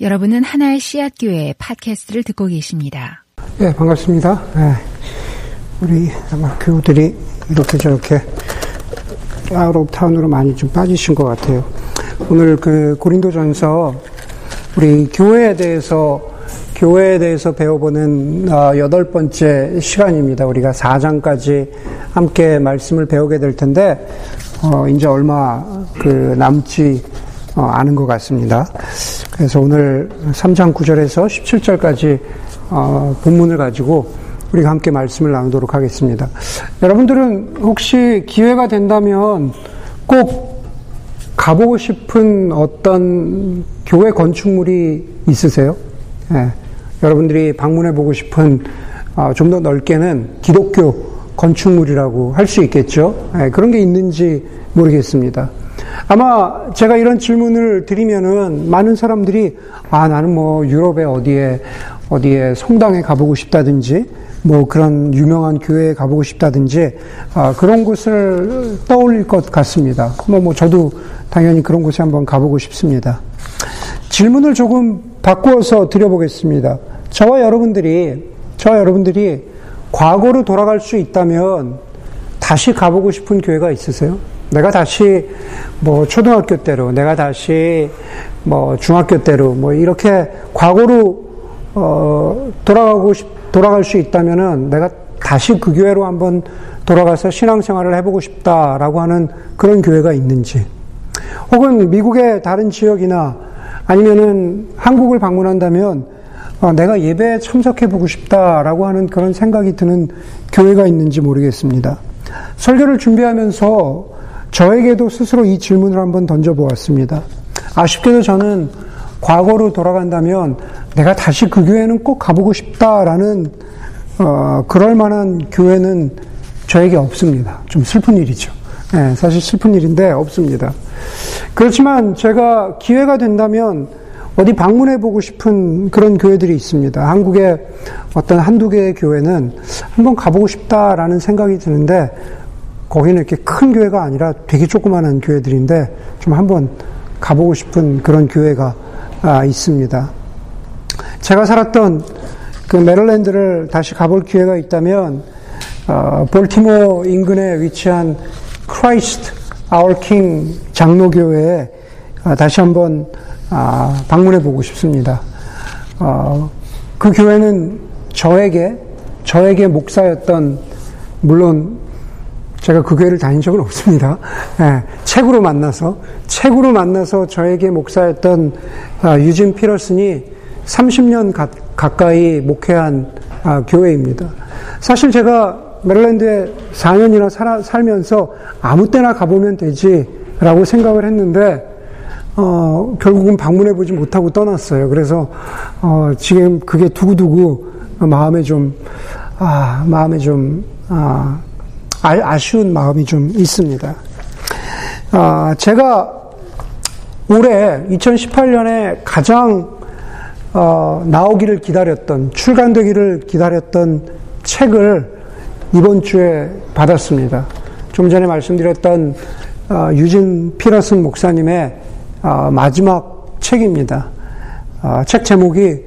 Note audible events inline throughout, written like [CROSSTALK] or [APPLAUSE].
여러분은 하나의 씨앗 교회 팟캐스트를 듣고 계십니다. 네, 반갑습니다. 네, 우리 아마 교우들이 이렇게 저렇게 out of town으로 많이 좀 빠지신 것 같아요. 오늘 그 고린도전서 우리 교회에 대해서 교회에 대해서 배워보는 어, 여덟 번째 시간입니다. 우리가 4장까지 함께 말씀을 배우게 될 텐데 어, 이제 얼마 그 남지 어, 않은 것 같습니다. 그래서 오늘 3장 9절에서 17절까지 어, 본문을 가지고 우리가 함께 말씀을 나누도록 하겠습니다. 여러분들은 혹시 기회가 된다면 꼭 가보고 싶은 어떤 교회 건축물이 있으세요? 예, 여러분들이 방문해 보고 싶은 어, 좀더 넓게는 기독교 건축물이라고 할 수 있겠죠? 예, 그런 게 있는지 모르겠습니다. 아마 제가 이런 질문을 드리면은 많은 사람들이 아 나는 뭐 유럽에 어디에 어디에 성당에 가보고 싶다든지 뭐 그런 유명한 교회에 가보고 싶다든지 아, 그런 곳을 떠올릴 것 같습니다. 뭐, 뭐 저도 당연히 그런 곳에 한번 가보고 싶습니다. 질문을 조금 바꾸어서 드려보겠습니다. 저와 여러분들이 저와 여러분들이 과거로 돌아갈 수 있다면 다시 가보고 싶은 교회가 있으세요? 내가 다시 뭐 초등학교 때로, 내가 다시 뭐 중학교 때로, 뭐 이렇게 과거로 어 돌아가고 싶, 돌아갈 수 있다면은 내가 다시 그 교회로 한번 돌아가서 신앙생활을 해보고 싶다라고 하는 그런 교회가 있는지, 혹은 미국의 다른 지역이나 아니면은 한국을 방문한다면 어, 내가 예배에 참석해보고 싶다라고 하는 그런 생각이 드는 교회가 있는지 모르겠습니다. 설교를 준비하면서 저에게도 스스로 이 질문을 한번 던져보았습니다. 아쉽게도 저는 과거로 돌아간다면 내가 다시 그 교회는 꼭 가보고 싶다라는 어, 그럴 만한 교회는 저에게 없습니다. 좀 슬픈 일이죠. 네, 사실 슬픈 일인데 없습니다. 그렇지만 제가 기회가 된다면 어디 방문해 보고 싶은 그런 교회들이 있습니다. 한국의 어떤 한두 개의 교회는 한번 가보고 싶다라는 생각이 드는데 거기는 이렇게 큰 교회가 아니라 되게 조그마한 교회들인데 좀 한번 가보고 싶은 그런 교회가 아, 있습니다. 제가 살았던 그 메릴랜드를 다시 가볼 기회가 있다면 어, 볼티모어 인근에 위치한 Christ 아울 킹 장로교회에 아, 다시 한번 아, 방문해 보고 싶습니다. 어, 그 교회는 저에게 저에게 목사였던 물론 제가 그 교회를 다닌 적은 없습니다. 예, 책으로 만나서 책으로 만나서 저에게 목사였던 아, 유진 피러슨이 30년 가, 가까이 목회한 아, 교회입니다. 사실 제가 메릴랜드에 4년이나 살아, 살면서 아무 때나 가보면 되지라고 생각을 했는데 어, 결국은 방문해 보지 못하고 떠났어요. 그래서 어, 지금 그게 두고두고 마음에 좀 아, 마음에 좀 아, 아 쉬운 마음이 좀 있습니다. 아, 제가 올해 2018년에 가장 어, 나오기를 기다렸던 출간되기를 기다렸던 책을 이번 주에 받았습니다. 좀 전에 말씀드렸던 어, 유진 피러슨 목사님의 어, 마지막 책입니다. 어, 책 제목이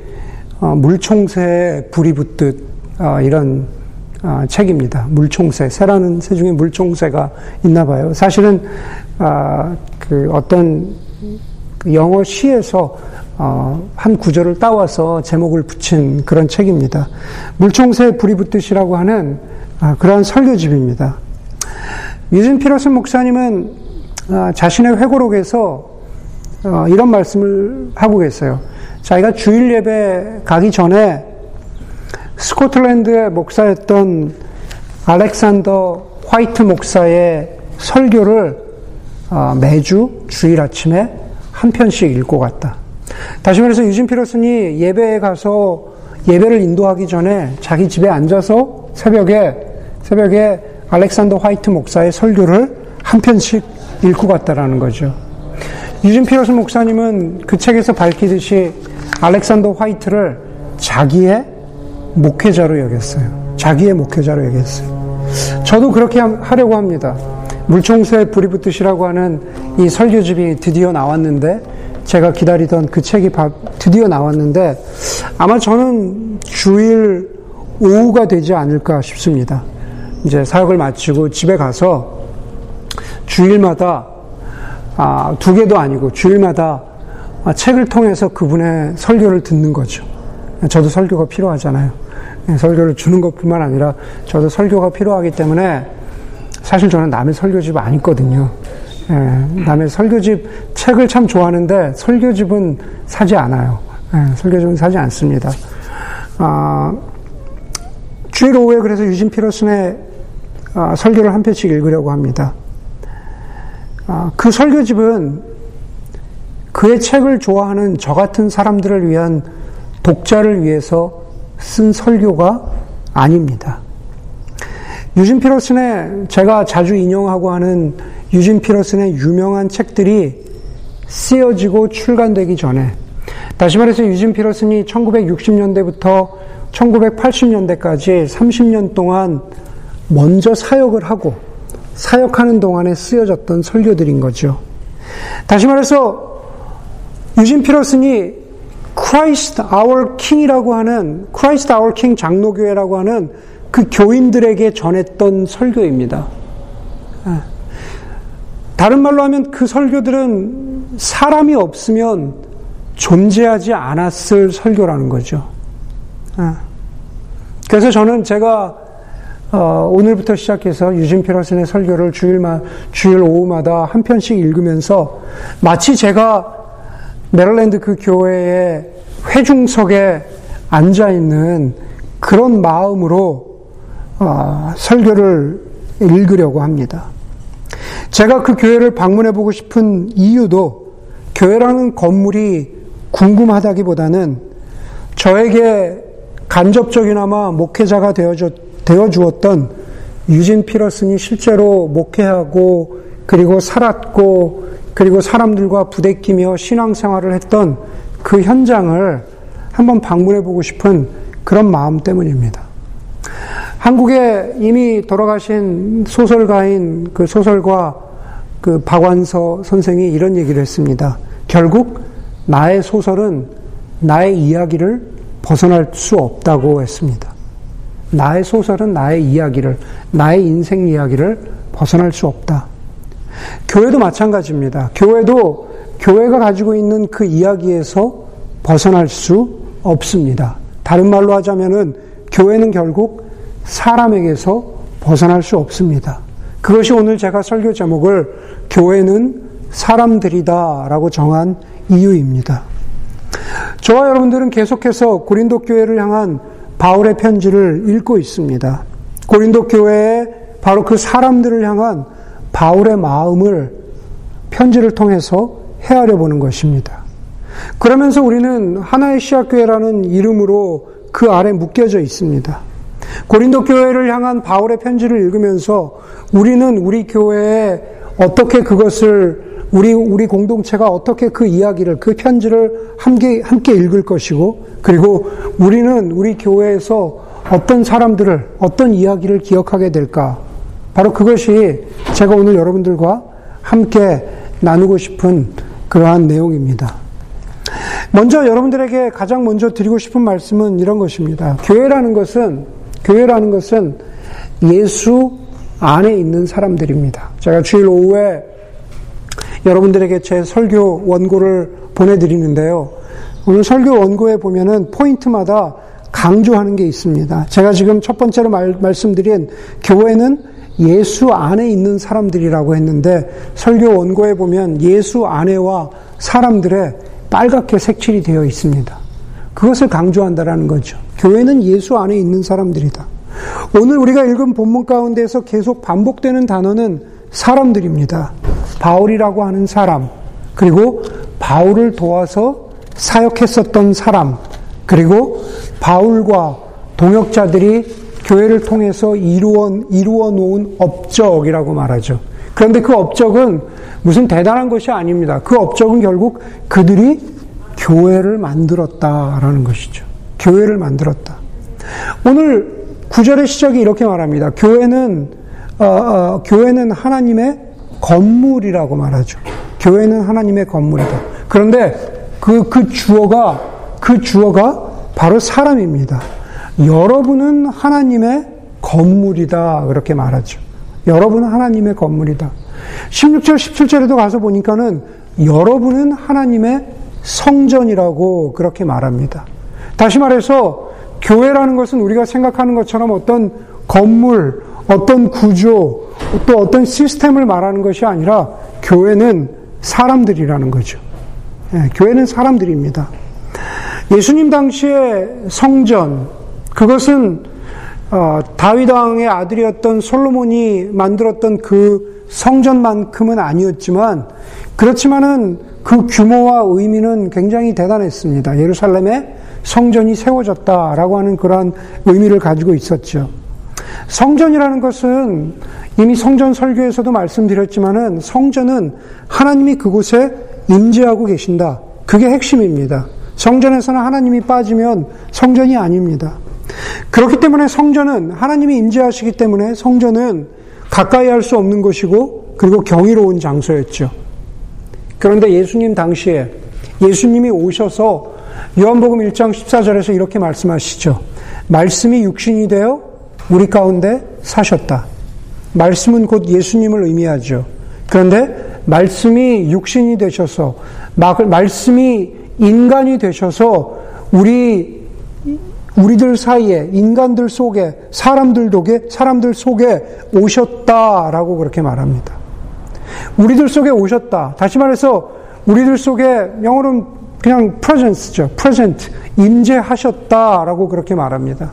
어, 물총새에 불이 붙듯 어, 이런 아, 책입니다. 물총새. 새라는 새 중에 물총새가 있나 봐요. 사실은 아, 그 어떤 그 영어 시에서 어, 한 구절을 따와서 제목을 붙인 그런 책입니다. 물총새에 불이 붙듯이라고 하는 아, 그러한 설교집입니다. 유진 피러슨 목사님은 아, 자신의 회고록에서 어, 이런 말씀을 하고 계세요. 자기가 주일 예배 가기 전에 스코틀랜드의 목사였던 알렉산더 화이트 목사의 설교를 어, 매주 주일 아침에 한 편씩 읽고 갔다. 다시 말해서 유진 피러슨이 예배에 가서 예배를 인도하기 전에 자기 집에 앉아서 새벽에 새벽에 알렉산더 화이트 목사의 설교를 한 편씩 읽고 갔다라는 거죠. 유진 피러슨 목사님은 그 책에서 밝히듯이 알렉산더 화이트를 자기의 목회자로 여겼어요. 자기의 목회자로 여겼어요. 저도 그렇게 하려고 합니다. 물총새에 불이 붙듯이라고 하는 이 설교집이 드디어 나왔는데 제가 기다리던 그 책이 드디어 나왔는데 아마 저는 주일 오후가 되지 않을까 싶습니다. 이제 사역을 마치고 집에 가서 주일마다 아, 두 개도 아니고 주일마다 아, 책을 통해서 그분의 설교를 듣는 거죠. 저도 설교가 필요하잖아요. 예, 설교를 주는 것뿐만 아니라 저도 설교가 필요하기 때문에 사실 저는 남의 설교집 안 읽거든요. 예, 남의 설교집 책을 참 좋아하는데 설교집은 사지 않아요. 예, 설교집은 사지 않습니다. 아, 주일 오후에 그래서 유진 피러슨의 아, 설교를 한 편씩 읽으려고 합니다. 아, 그 설교집은 그의 책을 좋아하는 저 같은 사람들을 위한 독자를 위해서 쓴 설교가 아닙니다. 유진 피러슨의 제가 자주 인용하고 하는 유진 피러슨의 유명한 책들이 쓰여지고 출간되기 전에 다시 말해서 유진 피러슨이 1960년대부터 1980년대까지 30년 동안 먼저 사역을 하고 사역하는 동안에 쓰여졌던 설교들인 거죠. 다시 말해서 유진 피터슨이 Christ Our King이라고 하는 Christ Our King 장로교회라고 하는 그 교인들에게 전했던 설교입니다. 아. 다른 말로 하면 그 설교들은 사람이 없으면 존재하지 않았을 설교라는 거죠. 아. 그래서 저는 제가 어, 오늘부터 시작해서 유진 피러슨의 설교를 주일마, 주일 오후마다 한 편씩 읽으면서 마치 제가 메릴랜드 그 교회의 회중석에 앉아 있는 그런 마음으로 어, 설교를 읽으려고 합니다. 제가 그 교회를 방문해 보고 싶은 이유도 교회라는 건물이 궁금하다기보다는 저에게 간접적이나마 목회자가 되어 주었던 유진 피러슨이 실제로 목회하고 그리고 살았고 그리고 사람들과 부대끼며 신앙생활을 했던 그 현장을 한번 방문해 보고 싶은 그런 마음 때문입니다. 한국에 이미 돌아가신 소설가인 그 소설가 그 박완서 선생이 이런 얘기를 했습니다. 결국 나의 소설은 나의 이야기를 벗어날 수 없다고 했습니다. 나의 소설은 나의 이야기를, 나의 인생 이야기를 벗어날 수 없다. 교회도 마찬가지입니다. 교회도 교회가 가지고 있는 그 이야기에서 벗어날 수 없습니다. 다른 말로 하자면은 교회는 결국 사람에게서 벗어날 수 없습니다. 그것이 오늘 제가 설교 제목을 교회는 사람들이다 라고 정한 이유입니다. 저와 여러분들은 계속해서 고린도 교회를 향한 바울의 편지를 읽고 있습니다. 고린도 교회에 바로 그 사람들을 향한 바울의 마음을 편지를 통해서 헤아려 보는 것입니다. 그러면서 우리는 하나의 시학교회라는 이름으로 그 아래 묶여져 있습니다. 고린도 교회를 향한 바울의 편지를 읽으면서 우리는 우리 교회에 어떻게 그것을 우리 우리 공동체가 어떻게 그 이야기를 그 편지를 함께 함께 읽을 것이고 그리고 우리는 우리 교회에서 어떤 사람들을 어떤 이야기를 기억하게 될까? 바로 그것이 제가 오늘 여러분들과 함께 나누고 싶은 그러한 내용입니다. 먼저 여러분들에게 가장 먼저 드리고 싶은 말씀은 이런 것입니다. 교회라는 것은 교회라는 것은 예수 안에 있는 사람들입니다. 제가 주일 오후에 여러분들에게 제 설교 원고를 보내드리는데요. 오늘 설교 원고에 보면은 포인트마다 강조하는 게 있습니다. 제가 지금 첫 번째로 말, 말씀드린 교회는 예수 안에 있는 사람들이라고 했는데 설교 원고에 보면 예수 안에와 사람들의 빨갛게 색칠이 되어 있습니다. 그것을 강조한다라는 거죠. 교회는 예수 안에 있는 사람들이다. 오늘 우리가 읽은 본문 가운데서 계속 반복되는 단어는 사람들입니다. 바울이라고 하는 사람, 그리고 바울을 도와서 사역했었던 사람, 그리고 바울과 동역자들이 교회를 통해서 이루어, 이루어 놓은 업적이라고 말하죠. 그런데 그 업적은 무슨 대단한 것이 아닙니다. 그 업적은 결국 그들이 교회를 만들었다라는 것이죠. 교회를 만들었다. 오늘 구절의 시작이 이렇게 말합니다. 교회는 어, 어, 교회는 하나님의 건물이라고 말하죠. 교회는 하나님의 건물이다. 그런데 그, 그 주어가, 그 주어가 바로 사람입니다. 여러분은 하나님의 건물이다. 그렇게 말하죠. 여러분은 하나님의 건물이다. 16절, 17절에도 가서 보니까는 여러분은 하나님의 성전이라고 그렇게 말합니다. 다시 말해서 교회라는 것은 우리가 생각하는 것처럼 어떤 건물, 어떤 구조, 또 어떤 시스템을 말하는 것이 아니라 교회는 사람들이라는 거죠. 예, 교회는 사람들입니다. 예수님 당시의 성전, 그것은 어, 다윗 왕의 아들이었던 솔로몬이 만들었던 그 성전만큼은 아니었지만 그렇지만은 그 규모와 의미는 굉장히 대단했습니다. 예루살렘에 성전이 세워졌다라고 하는 그러한 의미를 가지고 있었죠. 성전이라는 것은 이미 성전 설교에서도 말씀드렸지만은 성전은 하나님이 그곳에 임재하고 계신다. 그게 핵심입니다. 성전에서는 하나님이 빠지면 성전이 아닙니다. 그렇기 때문에 성전은 하나님이 임재하시기 때문에 성전은 가까이 할 수 없는 것이고 그리고 경이로운 장소였죠. 그런데 예수님 당시에 예수님이 오셔서 요한복음 1장 14절에서 이렇게 말씀하시죠. 말씀이 육신이 되어 우리 가운데 사셨다. 말씀은 곧 예수님을 의미하죠. 그런데 말씀이 육신이 되셔서 말씀이 인간이 되셔서 우리 우리들 사이에 인간들 속에 사람들 속에 사람들 속에 오셨다라고 그렇게 말합니다. 우리들 속에 오셨다. 다시 말해서 우리들 속에 영어로는 그냥 presence죠. present 임재하셨다라고 그렇게 말합니다.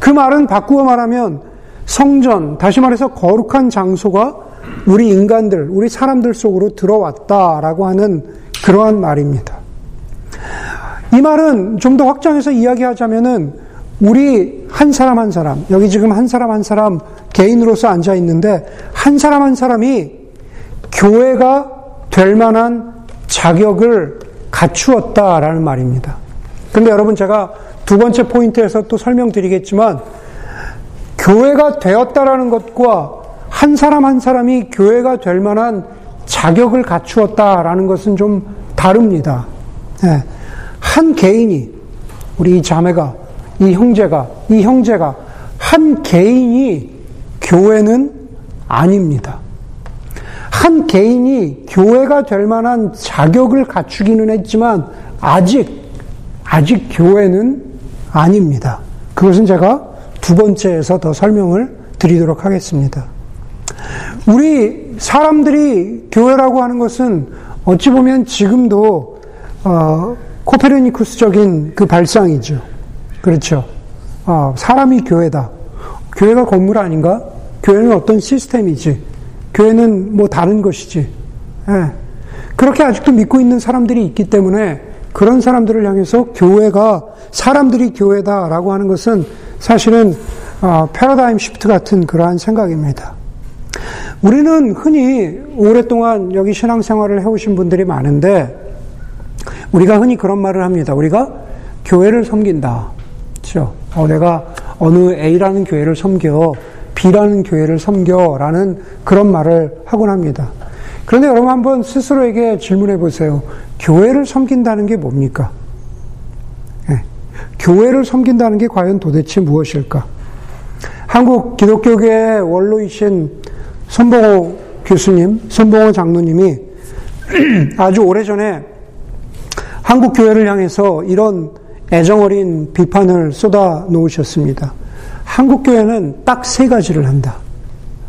그 말은 바꾸어 말하면 성전, 다시 말해서 거룩한 장소가 우리 인간들, 우리 사람들 속으로 들어왔다라고 하는 그러한 말입니다. 이 말은 좀 더 확장해서 이야기하자면은 우리 한 사람 한 사람, 여기 지금 한 사람 한 사람 개인으로서 앉아 있는데 한 사람 한 사람이 교회가 될 만한 자격을 갖추었다라는 말입니다. 근데 여러분 제가 두 번째 포인트에서 또 설명드리겠지만 교회가 되었다라는 것과 한 사람 한 사람이 교회가 될 만한 자격을 갖추었다라는 것은 좀 다릅니다. 네. 한 개인이 우리 이 자매가 이 형제가 이 형제가 한 개인이 교회는 아닙니다. 한 개인이 교회가 될 만한 자격을 갖추기는 했지만 아직 아직 교회는 아닙니다. 그것은 제가 두 번째에서 더 설명을 드리도록 하겠습니다. 우리 사람들이 교회라고 하는 것은 어찌 보면 지금도 어, 코페르니쿠스적인 그 발상이죠. 그렇죠. 어, 사람이 교회다. 교회가 건물 아닌가? 교회는 어떤 시스템이지. 교회는 뭐 다른 것이지. 예. 그렇게 아직도 믿고 있는 사람들이 있기 때문에 그런 사람들을 향해서 교회가 사람들이 교회다라고 하는 것은 사실은 어, 패러다임 시프트 같은 그러한 생각입니다. 우리는 흔히 오랫동안 여기 신앙생활을 해오신 분들이 많은데 우리가 흔히 그런 말을 합니다. 우리가 교회를 섬긴다. 그렇죠? 어, 내가 어느 A라는 교회를 섬겨, B라는 교회를 섬겨라는 그런 말을 하곤 합니다. 그런데 여러분 한번 스스로에게 질문해 보세요. 교회를 섬긴다는 게 뭡니까? 네. 교회를 섬긴다는 게 과연 도대체 무엇일까? 한국 기독교계의 원로이신 손봉호 교수님, 손봉호 장로님이 [CLEARS THROAT] 아주 오래전에 한국 교회를 향해서 이런 애정어린 비판을 쏟아 놓으셨습니다. 한국 교회는 딱 세 가지를 한다.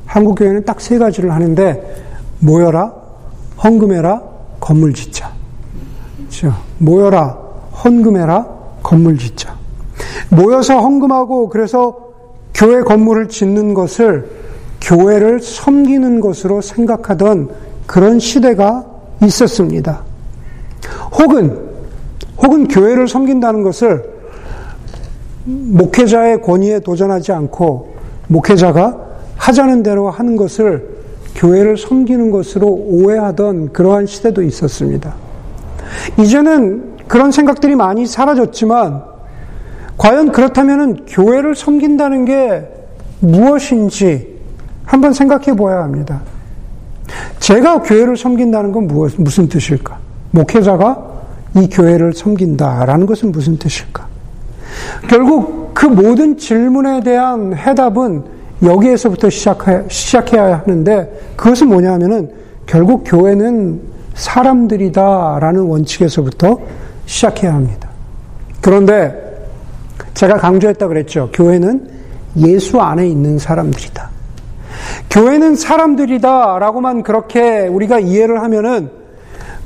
한국 교회는 딱 세 가지를 하는데 모여라, 헌금해라, 건물 짓자. 그렇죠? 모여라, 헌금해라, 건물 짓자. 모여서 헌금하고 그래서 교회 건물을 짓는 것을 교회를 섬기는 것으로 생각하던 그런 시대가 있었습니다. 혹은, 혹은 교회를 섬긴다는 것을 목회자의 권위에 도전하지 않고 목회자가 하자는 대로 하는 것을 교회를 섬기는 것으로 오해하던 그러한 시대도 있었습니다. 이제는 그런 생각들이 많이 사라졌지만 과연 그렇다면 교회를 섬긴다는 게 무엇인지 한번 생각해 보아야 합니다. 제가 교회를 섬긴다는 건 무엇, 무슨 뜻일까? 목회자가 이 교회를 섬긴다라는 것은 무슨 뜻일까? 결국 그 모든 질문에 대한 해답은 여기에서부터 시작해, 시작해야 하는데 그것은 뭐냐 하면은 결국 교회는 사람들이다라는 원칙에서부터 시작해야 합니다. 그런데 제가 강조했다 그랬죠. 교회는 예수 안에 있는 사람들이다. 교회는 사람들이다라고만 그렇게 우리가 이해를 하면은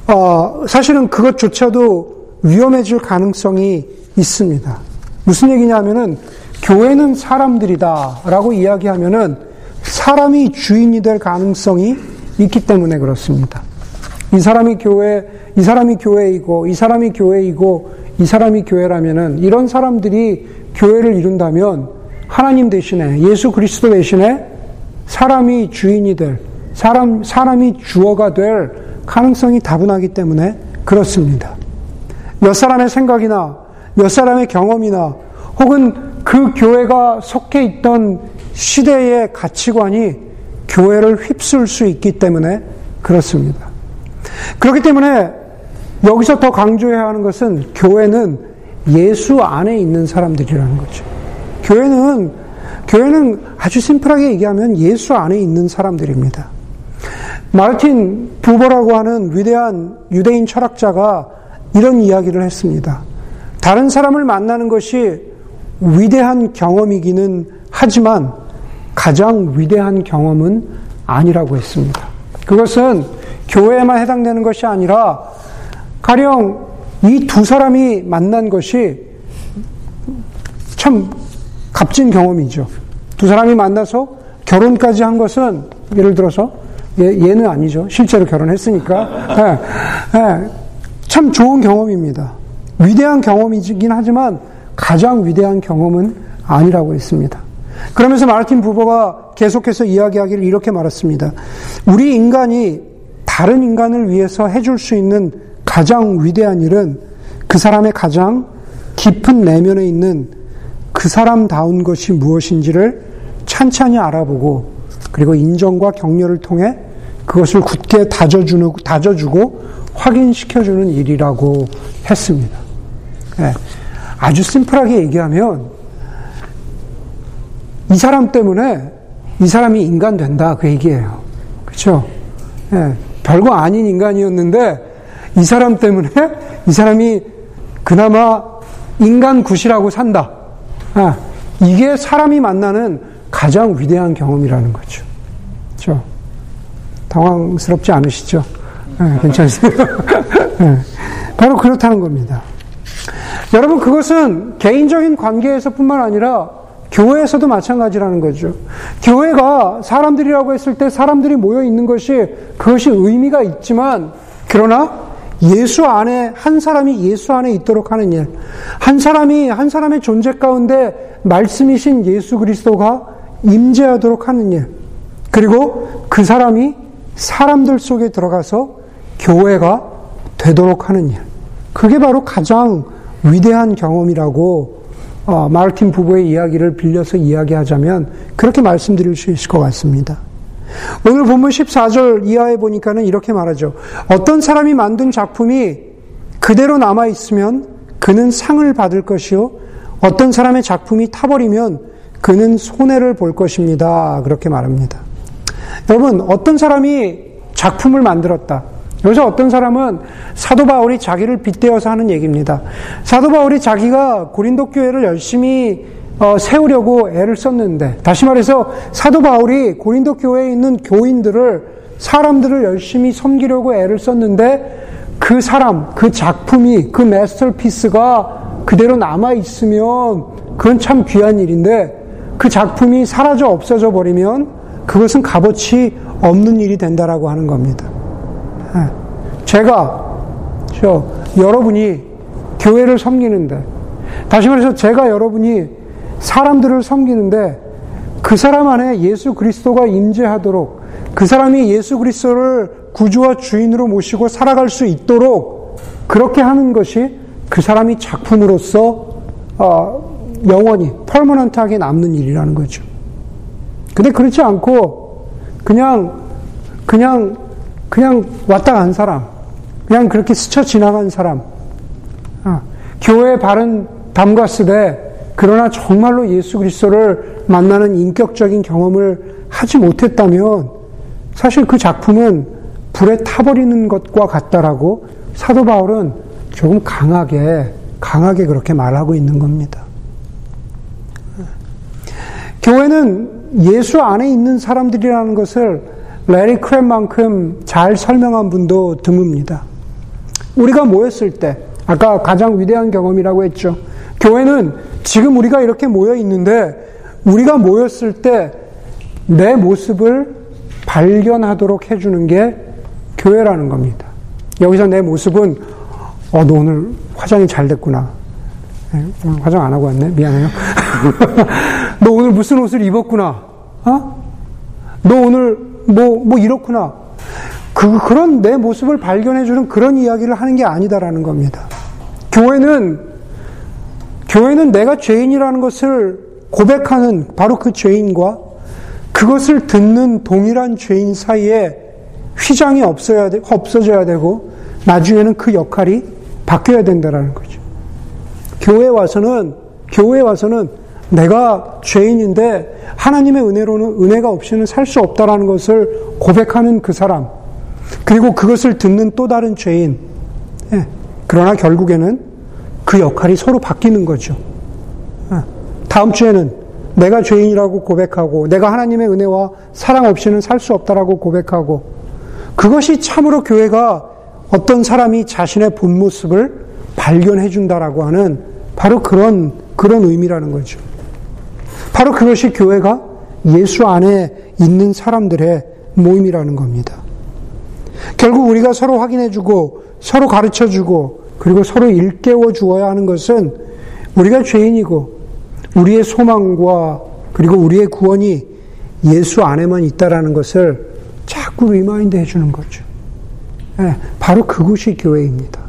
어, 사실은 그것조차도 위험해질 가능성이 있습니다. 무슨 얘기냐면은 교회는 사람들이다라고 이야기하면은 사람이 주인이 될 가능성이 있기 때문에 그렇습니다. 이 사람이 교회, 이 사람이 교회이고, 이 사람이 교회이고, 이 사람이 교회라면은 이런 사람들이 교회를 이룬다면 하나님 대신에 예수 그리스도 대신에 사람이 주인이 될 사람 사람이 주어가 될 가능성이 다분하기 때문에 그렇습니다. 몇 사람의 생각이나 몇 사람의 경험이나 혹은 그 교회가 속해 있던 시대의 가치관이 교회를 휩쓸 수 있기 때문에 그렇습니다. 그렇기 때문에 여기서 더 강조해야 하는 것은 교회는 예수 안에 있는 사람들이라는 거죠. 교회는 교회는 아주 심플하게 얘기하면 예수 안에 있는 사람들입니다. 마르틴 부버라고 하는 위대한 유대인 철학자가 이런 이야기를 했습니다. 다른 사람을 만나는 것이 위대한 경험이기는 하지만 가장 위대한 경험은 아니라고 했습니다. 그것은 교회에만 해당되는 것이 아니라 가령 이 두 사람이 만난 것이 참 값진 경험이죠. 두 사람이 만나서 결혼까지 한 것은 예를 들어서 얘, 는 아니죠. 실제로 결혼했으니까. 네, 네, 참 좋은 경험입니다. 위대한 경험이긴 하지만 가장 위대한 경험은 아니라고 했습니다. 그러면서 마르틴 부버가 계속해서 이야기하기를 이렇게 말했습니다. 우리 인간이 다른 인간을 위해서 해줄 수 있는 가장 위대한 일은 그 사람의 가장 깊은 내면에 있는 그 사람다운 것이 무엇인지를 찬찬히 알아보고 그리고 인정과 격려를 통해 그것을 굳게 다져주는, 다져주고 확인시켜주는 일이라고 했습니다. 네. 아주 심플하게 얘기하면 이 사람 때문에 이 사람이 인간 된다 그 얘기예요. 그렇죠? 네. 별거 아닌 인간이었는데 이 사람 때문에 이 사람이 그나마 인간 굿이라고 산다. 아, 이게 사람이 만나는 가장 위대한 경험이라는 거죠. 그렇죠? 당황스럽지 않으시죠? 네, 괜찮으세요? 네, [LAUGHS] 바로 그렇다는 겁니다. 여러분, 그것은 개인적인 관계에서 뿐만 아니라 교회에서도 마찬가지라는 거죠. 교회가 사람들이라고 했을 때 사람들이 모여 있는 것이 그것이 의미가 있지만, 그러나 예수 안에 한 사람이 예수 안에 있도록 하는 일, 한 사람이 한 사람의 존재 가운데 말씀이신 예수 그리스도가 임재하도록 하는 일, 그리고 그 사람이 사람들 속에 들어가서 교회가 되도록 하는 일, 그게 바로 가장 위대한 경험이라고 어, 마르틴 부부의 이야기를 빌려서 이야기하자면 그렇게 말씀드릴 수 있을 것 같습니다. 오늘 본문 14절 이하에 보니까는 이렇게 말하죠. 어떤 사람이 만든 작품이 그대로 남아 있으면 그는 상을 받을 것이요. 어떤 사람의 작품이 타버리면 그는 손해를 볼 것입니다. 그렇게 말합니다. 여러분, 어떤 사람이 작품을 만들었다. 여기서 어떤 사람은 사도 바울이 자기를 빗대어서 하는 얘기입니다. 사도 바울이 자기가 고린도 교회를 열심히 어, 세우려고 애를 썼는데 다시 말해서 사도 바울이 고린도 교회에 있는 교인들을 사람들을 열심히 섬기려고 애를 썼는데 그 사람, 그 작품이 그 마스터피스가 그대로 남아 있으면 그건 참 귀한 일인데 그 작품이 사라져 없어져 버리면 그것은 값어치 없는 일이 된다라고 하는 겁니다. 예. 제가 저 여러분이 교회를 섬기는데 다시 말해서 제가 여러분이 사람들을 섬기는데 그 사람 안에 예수 그리스도가 임재하도록 그 사람이 예수 그리스도를 구주와 주인으로 모시고 살아갈 수 있도록 그렇게 하는 것이 그 사람이 작품으로서 어, 영원히 펄머넌트하게 남는 일이라는 거죠. 근데 그렇지 않고 그냥 그냥 그냥 왔다 간 사람. 그냥 그렇게 스쳐 지나간 사람, 아, 교회에 바른 담갔으되 그러나 정말로 예수 그리스도를 만나는 인격적인 경험을 하지 못했다면 사실 그 작품은 불에 타버리는 것과 같다라고 사도 바울은 조금 강하게 강하게 그렇게 말하고 있는 겁니다. 교회는 예수 안에 있는 사람들이라는 것을 레리 크랩만큼 잘 설명한 분도 드뭅니다. 우리가 모였을 때, 아까 가장 위대한 경험이라고 했죠. 교회는 지금 우리가 이렇게 모여 있는데, 우리가 모였을 때 내 모습을 발견하도록 해주는 게 교회라는 겁니다. 여기서 내 모습은, 어, 너 오늘 화장이 잘 됐구나. 네, 오늘 화장 안 하고 왔네? 미안해요. [LAUGHS] 너 오늘 무슨 옷을 입었구나. 어? 너 오늘 뭐, 뭐 이렇구나. 그, 그런 내 모습을 발견해주는 그런 이야기를 하는 게 아니다라는 겁니다. 교회는, 교회는 내가 죄인이라는 것을 고백하는 바로 그 죄인과 그것을 듣는 동일한 죄인 사이에 휘장이 없어야 돼, 없어져야 되고 나중에는 그 역할이 바뀌어야 된다라는 거죠. 교회 와서는 교회 와서는 내가 죄인인데 하나님의 은혜로는 은혜가 없이는 살 수 없다라는 것을 고백하는 그 사람 그리고 그것을 듣는 또 다른 죄인 예. 그러나 결국에는 그 역할이 서로 바뀌는 거죠. 예. 다음 주에는 내가 죄인이라고 고백하고 내가 하나님의 은혜와 사랑 없이는 살 수 없다라고 고백하고 그것이 참으로 교회가 어떤 사람이 자신의 본 모습을 발견해 준다라고 하는 바로 그런 그런 의미라는 거죠. 바로 그것이 교회가 예수 안에 있는 사람들의 모임이라는 겁니다. 결국 우리가 서로 확인해주고 서로 가르쳐주고 그리고 서로 일깨워 주어야 하는 것은 우리가 죄인이고 우리의 소망과 그리고 우리의 구원이 예수 안에만 있다라는 것을 자꾸 remind 해주는 거죠. 네, 바로 그것이 교회입니다.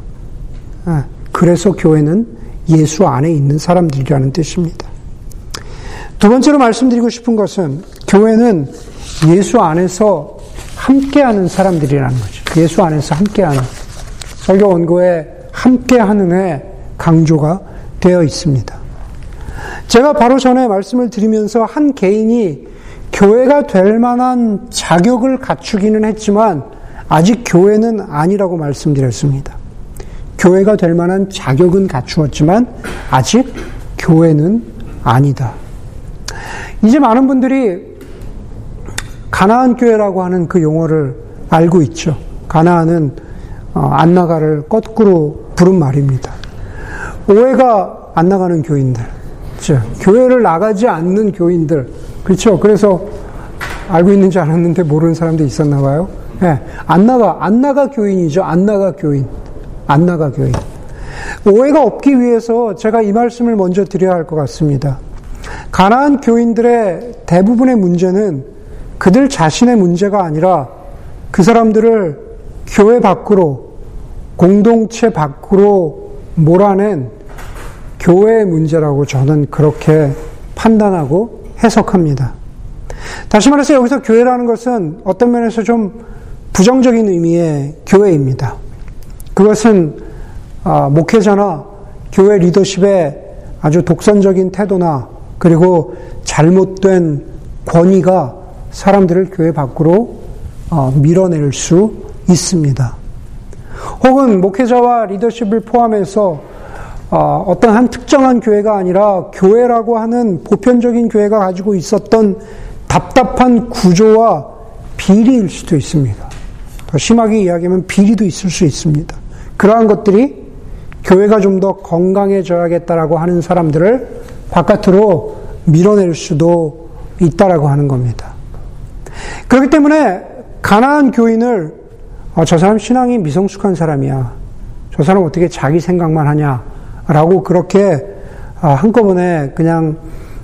네, 그래서 교회는 예수 안에 있는 사람들이라는 뜻입니다. 두 번째로 말씀드리고 싶은 것은 교회는 예수 안에서 함께하는 사람들이라는 거죠. 예수 안에서 함께하는 설교 원고에 함께하는에 강조가 되어 있습니다. 제가 바로 전에 말씀을 드리면서 한 개인이 교회가 될 만한 자격을 갖추기는 했지만 아직 교회는 아니라고 말씀드렸습니다. 교회가 될 만한 자격은 갖추었지만 아직 교회는 아니다. 이제 많은 분들이 가나안 교회라고 하는 그 용어를 알고 있죠. 가나안은 어, 안나가를 거꾸로 부른 말입니다. 오해가 안 나가는 교인들, 그렇죠? 교회를 나가지 않는 교인들, 그렇죠? 그래서 알고 있는지 알았는데 모르는 사람도 있었나 봐요. 네, 안 나가, 안 나가 교인이죠. 안 나가 교인, 안 나가 교인. 오해가 없기 위해서 제가 이 말씀을 먼저 드려야 할 것 같습니다. 가나안 교인들의 대부분의 문제는 그들 자신의 문제가 아니라 그 사람들을 교회 밖으로 공동체 밖으로 몰아낸 교회의 문제라고 저는 그렇게 판단하고 해석합니다. 다시 말해서 여기서 교회라는 것은 어떤 면에서 좀 부정적인 의미의 교회입니다. 그것은 아, 목회자나 교회 리더십의 아주 독선적인 태도나 그리고 잘못된 권위가 사람들을 교회 밖으로 어, 밀어낼 수 있습니다. 혹은 목회자와 리더십을 포함해서 어, 어떤 한 특정한 교회가 아니라 교회라고 하는 보편적인 교회가 가지고 있었던 답답한 구조와 비리일 수도 있습니다. 더 심하게 이야기하면 비리도 있을 수 있습니다. 그러한 것들이 교회가 좀 더 건강해져야겠다라고 하는 사람들을 바깥으로 밀어낼 수도 있다라고 하는 겁니다. 그렇기 때문에 가난한 교인을 어, 저 사람 신앙이 미성숙한 사람이야. 저 사람 어떻게 자기 생각만 하냐. 라고 그렇게 어, 한꺼번에 그냥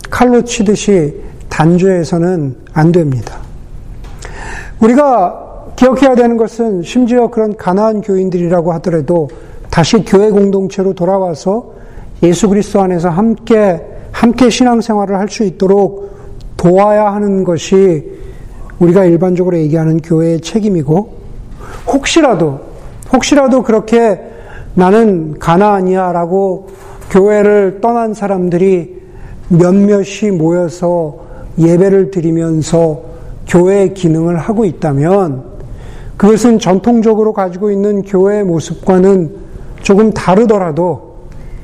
칼로 치듯이 단죄해서는 안 됩니다. 우리가 기억해야 되는 것은 심지어 그런 가난한 교인들이라고 하더라도 다시 교회 공동체로 돌아와서 예수 그리스도 안에서 함께 함께 신앙생활을 할 수 있도록 도와야 하는 것이 우리가 일반적으로 얘기하는 교회의 책임이고 혹시라도 혹시라도 그렇게 나는 가나아니야 라고 교회를 떠난 사람들이 몇몇이 모여서 예배를 드리면서 교회의 기능을 하고 있다면 그것은 전통적으로 가지고 있는 교회의 모습과는 조금 다르더라도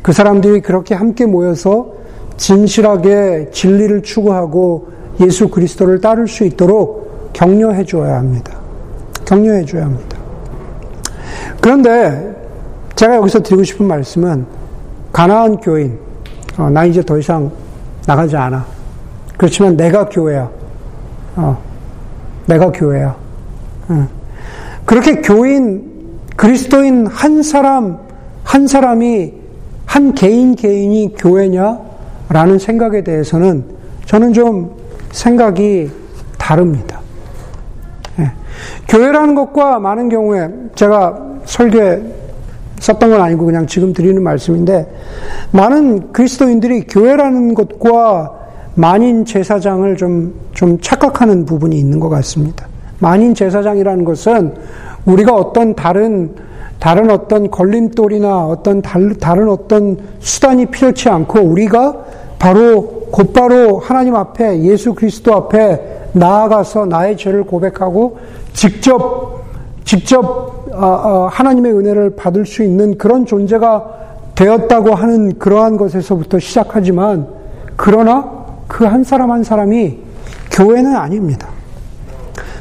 그 사람들이 그렇게 함께 모여서 진실하게 진리를 추구하고 예수 그리스도를 따를 수 있도록 격려해 줘야 합니다. 격려해 줘야 합니다. 그런데 제가 여기서 드리고 싶은 말씀은 가나안 교인, 어, 나 이제 더 이상 나가지 않아. 그렇지만 내가 교회야. 어, 내가 교회야. 어. 그렇게 교인, 그리스도인 한 사람, 한 사람이, 한 개인 개인이 교회냐? 라는 생각에 대해서는 저는 좀 생각이 다릅니다. 예. 교회라는 것과 많은 경우에 제가 설교에 썼던 건 아니고 그냥 지금 드리는 말씀인데 많은 그리스도인들이 교회라는 것과 만인 제사장을 좀, 좀 착각하는 부분이 있는 것 같습니다. 만인 제사장이라는 것은 우리가 어떤 다른, 다른 어떤 걸림돌이나 어떤 다른 어떤 수단이 필요치 않고 우리가 바로 곧바로 하나님 앞에 예수 그리스도 앞에 나아가서 나의 죄를 고백하고 직접 직접 아, 아, 하나님의 은혜를 받을 수 있는 그런 존재가 되었다고 하는 그러한 것에서부터 시작하지만 그러나 그 한 사람 한 사람이 교회는 아닙니다.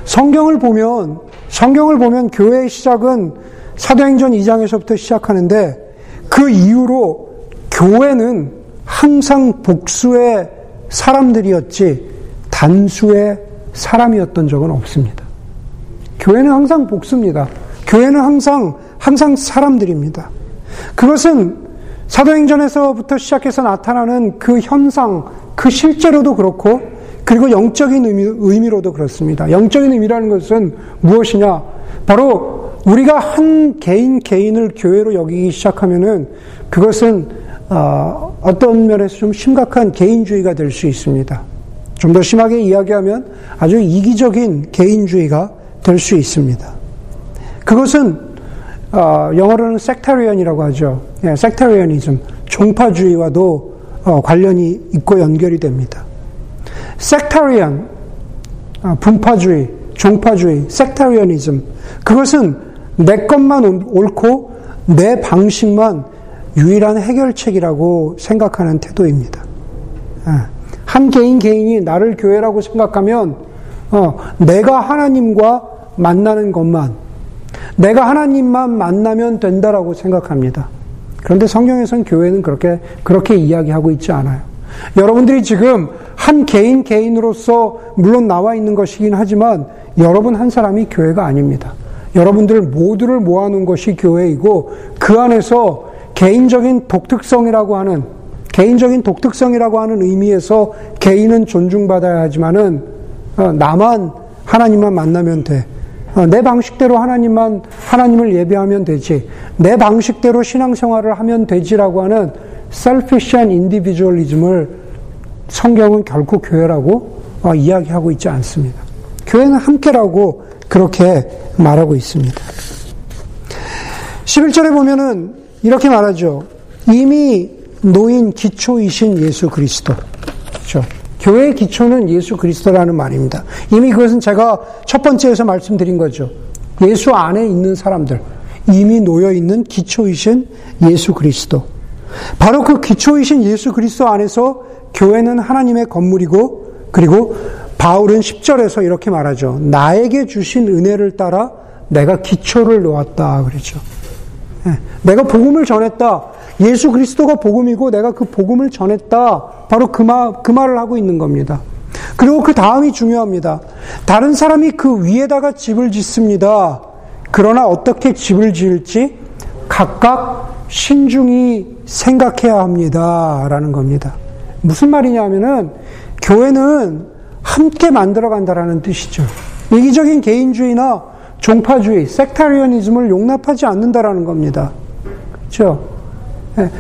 성경을 보면 성경을 보면 교회의 시작은 사도행전 2장에서부터 시작하는데 그 이후로 교회는 항상 복수의 사람들이었지 단수의 사람이었던 적은 없습니다. 교회는 항상 복수입니다. 교회는 항상 항상 사람들입니다. 그것은 사도행전에서부터 시작해서 나타나는 그 현상, 그 실제로도 그렇고 그리고 영적인 의미, 로도 그렇습니다. 영적인 의미라는 것은 무엇이냐? 바로 우리가 한 개인 개인을 교회로 여기기 시작하면은 그것은 어, 어떤 면에서 좀 심각한 개인주의가 될 수 있습니다. 좀 더 심하게 이야기하면 아주 이기적인 개인주의가 될 수 있습니다. 그것은 어, 영어로는 섹타리언이라고 하죠. 예, 섹타리언이즘, 종파주의와도 어, 관련이 있고 연결이 됩니다. 섹타리언, 어, 분파주의, 종파주의, 섹타리언이즘, 그것은 내 것만 옳고 내 방식만 유일한 해결책이라고 생각하는 태도입니다. 예. 한 개인 개인이 나를 교회라고 생각하면 어, 내가 하나님과 만나는 것만 내가 하나님만 만나면 된다라고 생각합니다. 그런데 성경에서는 교회는 그렇게 그렇게 이야기하고 있지 않아요. 여러분들이 지금 한 개인 개인으로서 물론 나와 있는 것이긴 하지만 여러분 한 사람이 교회가 아닙니다. 여러분들 모두를 모아놓은 것이 교회이고 그 안에서 개인적인 독특성이라고 하는 개인적인 독특성이라고 하는 의미에서 개인은 존중받아야 하지만은 어, 나만 하나님만 만나면 돼. 어, 내 방식대로 하나님만 하나님을 예배하면 되지. 내 방식대로 신앙생활을 하면 되지라고 하는 selfish한 인디비주얼리즘을 성경은 결코 교회라고 어, 이야기하고 있지 않습니다. 교회는 함께라고 그렇게 말하고 있습니다. 11절에 보면은 이렇게 말하죠. 이미 노인 기초이신 예수 그리스도. 그렇죠. 교회의 기초는 예수 그리스도라는 말입니다. 이미 그것은 제가 첫 번째에서 말씀드린 거죠. 예수 안에 있는 사람들. 이미 놓여 있는 기초이신 예수 그리스도. 바로 그 기초이신 예수 그리스도 안에서 교회는 하나님의 건물이고 그리고 바울은 10절에서 이렇게 말하죠. 나에게 주신 은혜를 따라 내가 기초를 놓았다. 그러죠. 예, 내가 복음을 전했다. 예수 그리스도가 복음이고 내가 그 복음을 전했다. 바로 그, 말, 그 말을 하고 있는 겁니다. 그리고 그 다음이 중요합니다. 다른 사람이 그 위에다가 집을 짓습니다. 그러나 어떻게 집을 지을지 각각 신중히 생각해야 합니다. 라는 겁니다. 무슨 말이냐 하면은 교회는 함께 만들어 간다라는 뜻이죠. 이기적인 개인주의나 종파주의, 섹타리언이즘을 용납하지 않는다라는 겁니다. 그렇죠? 예.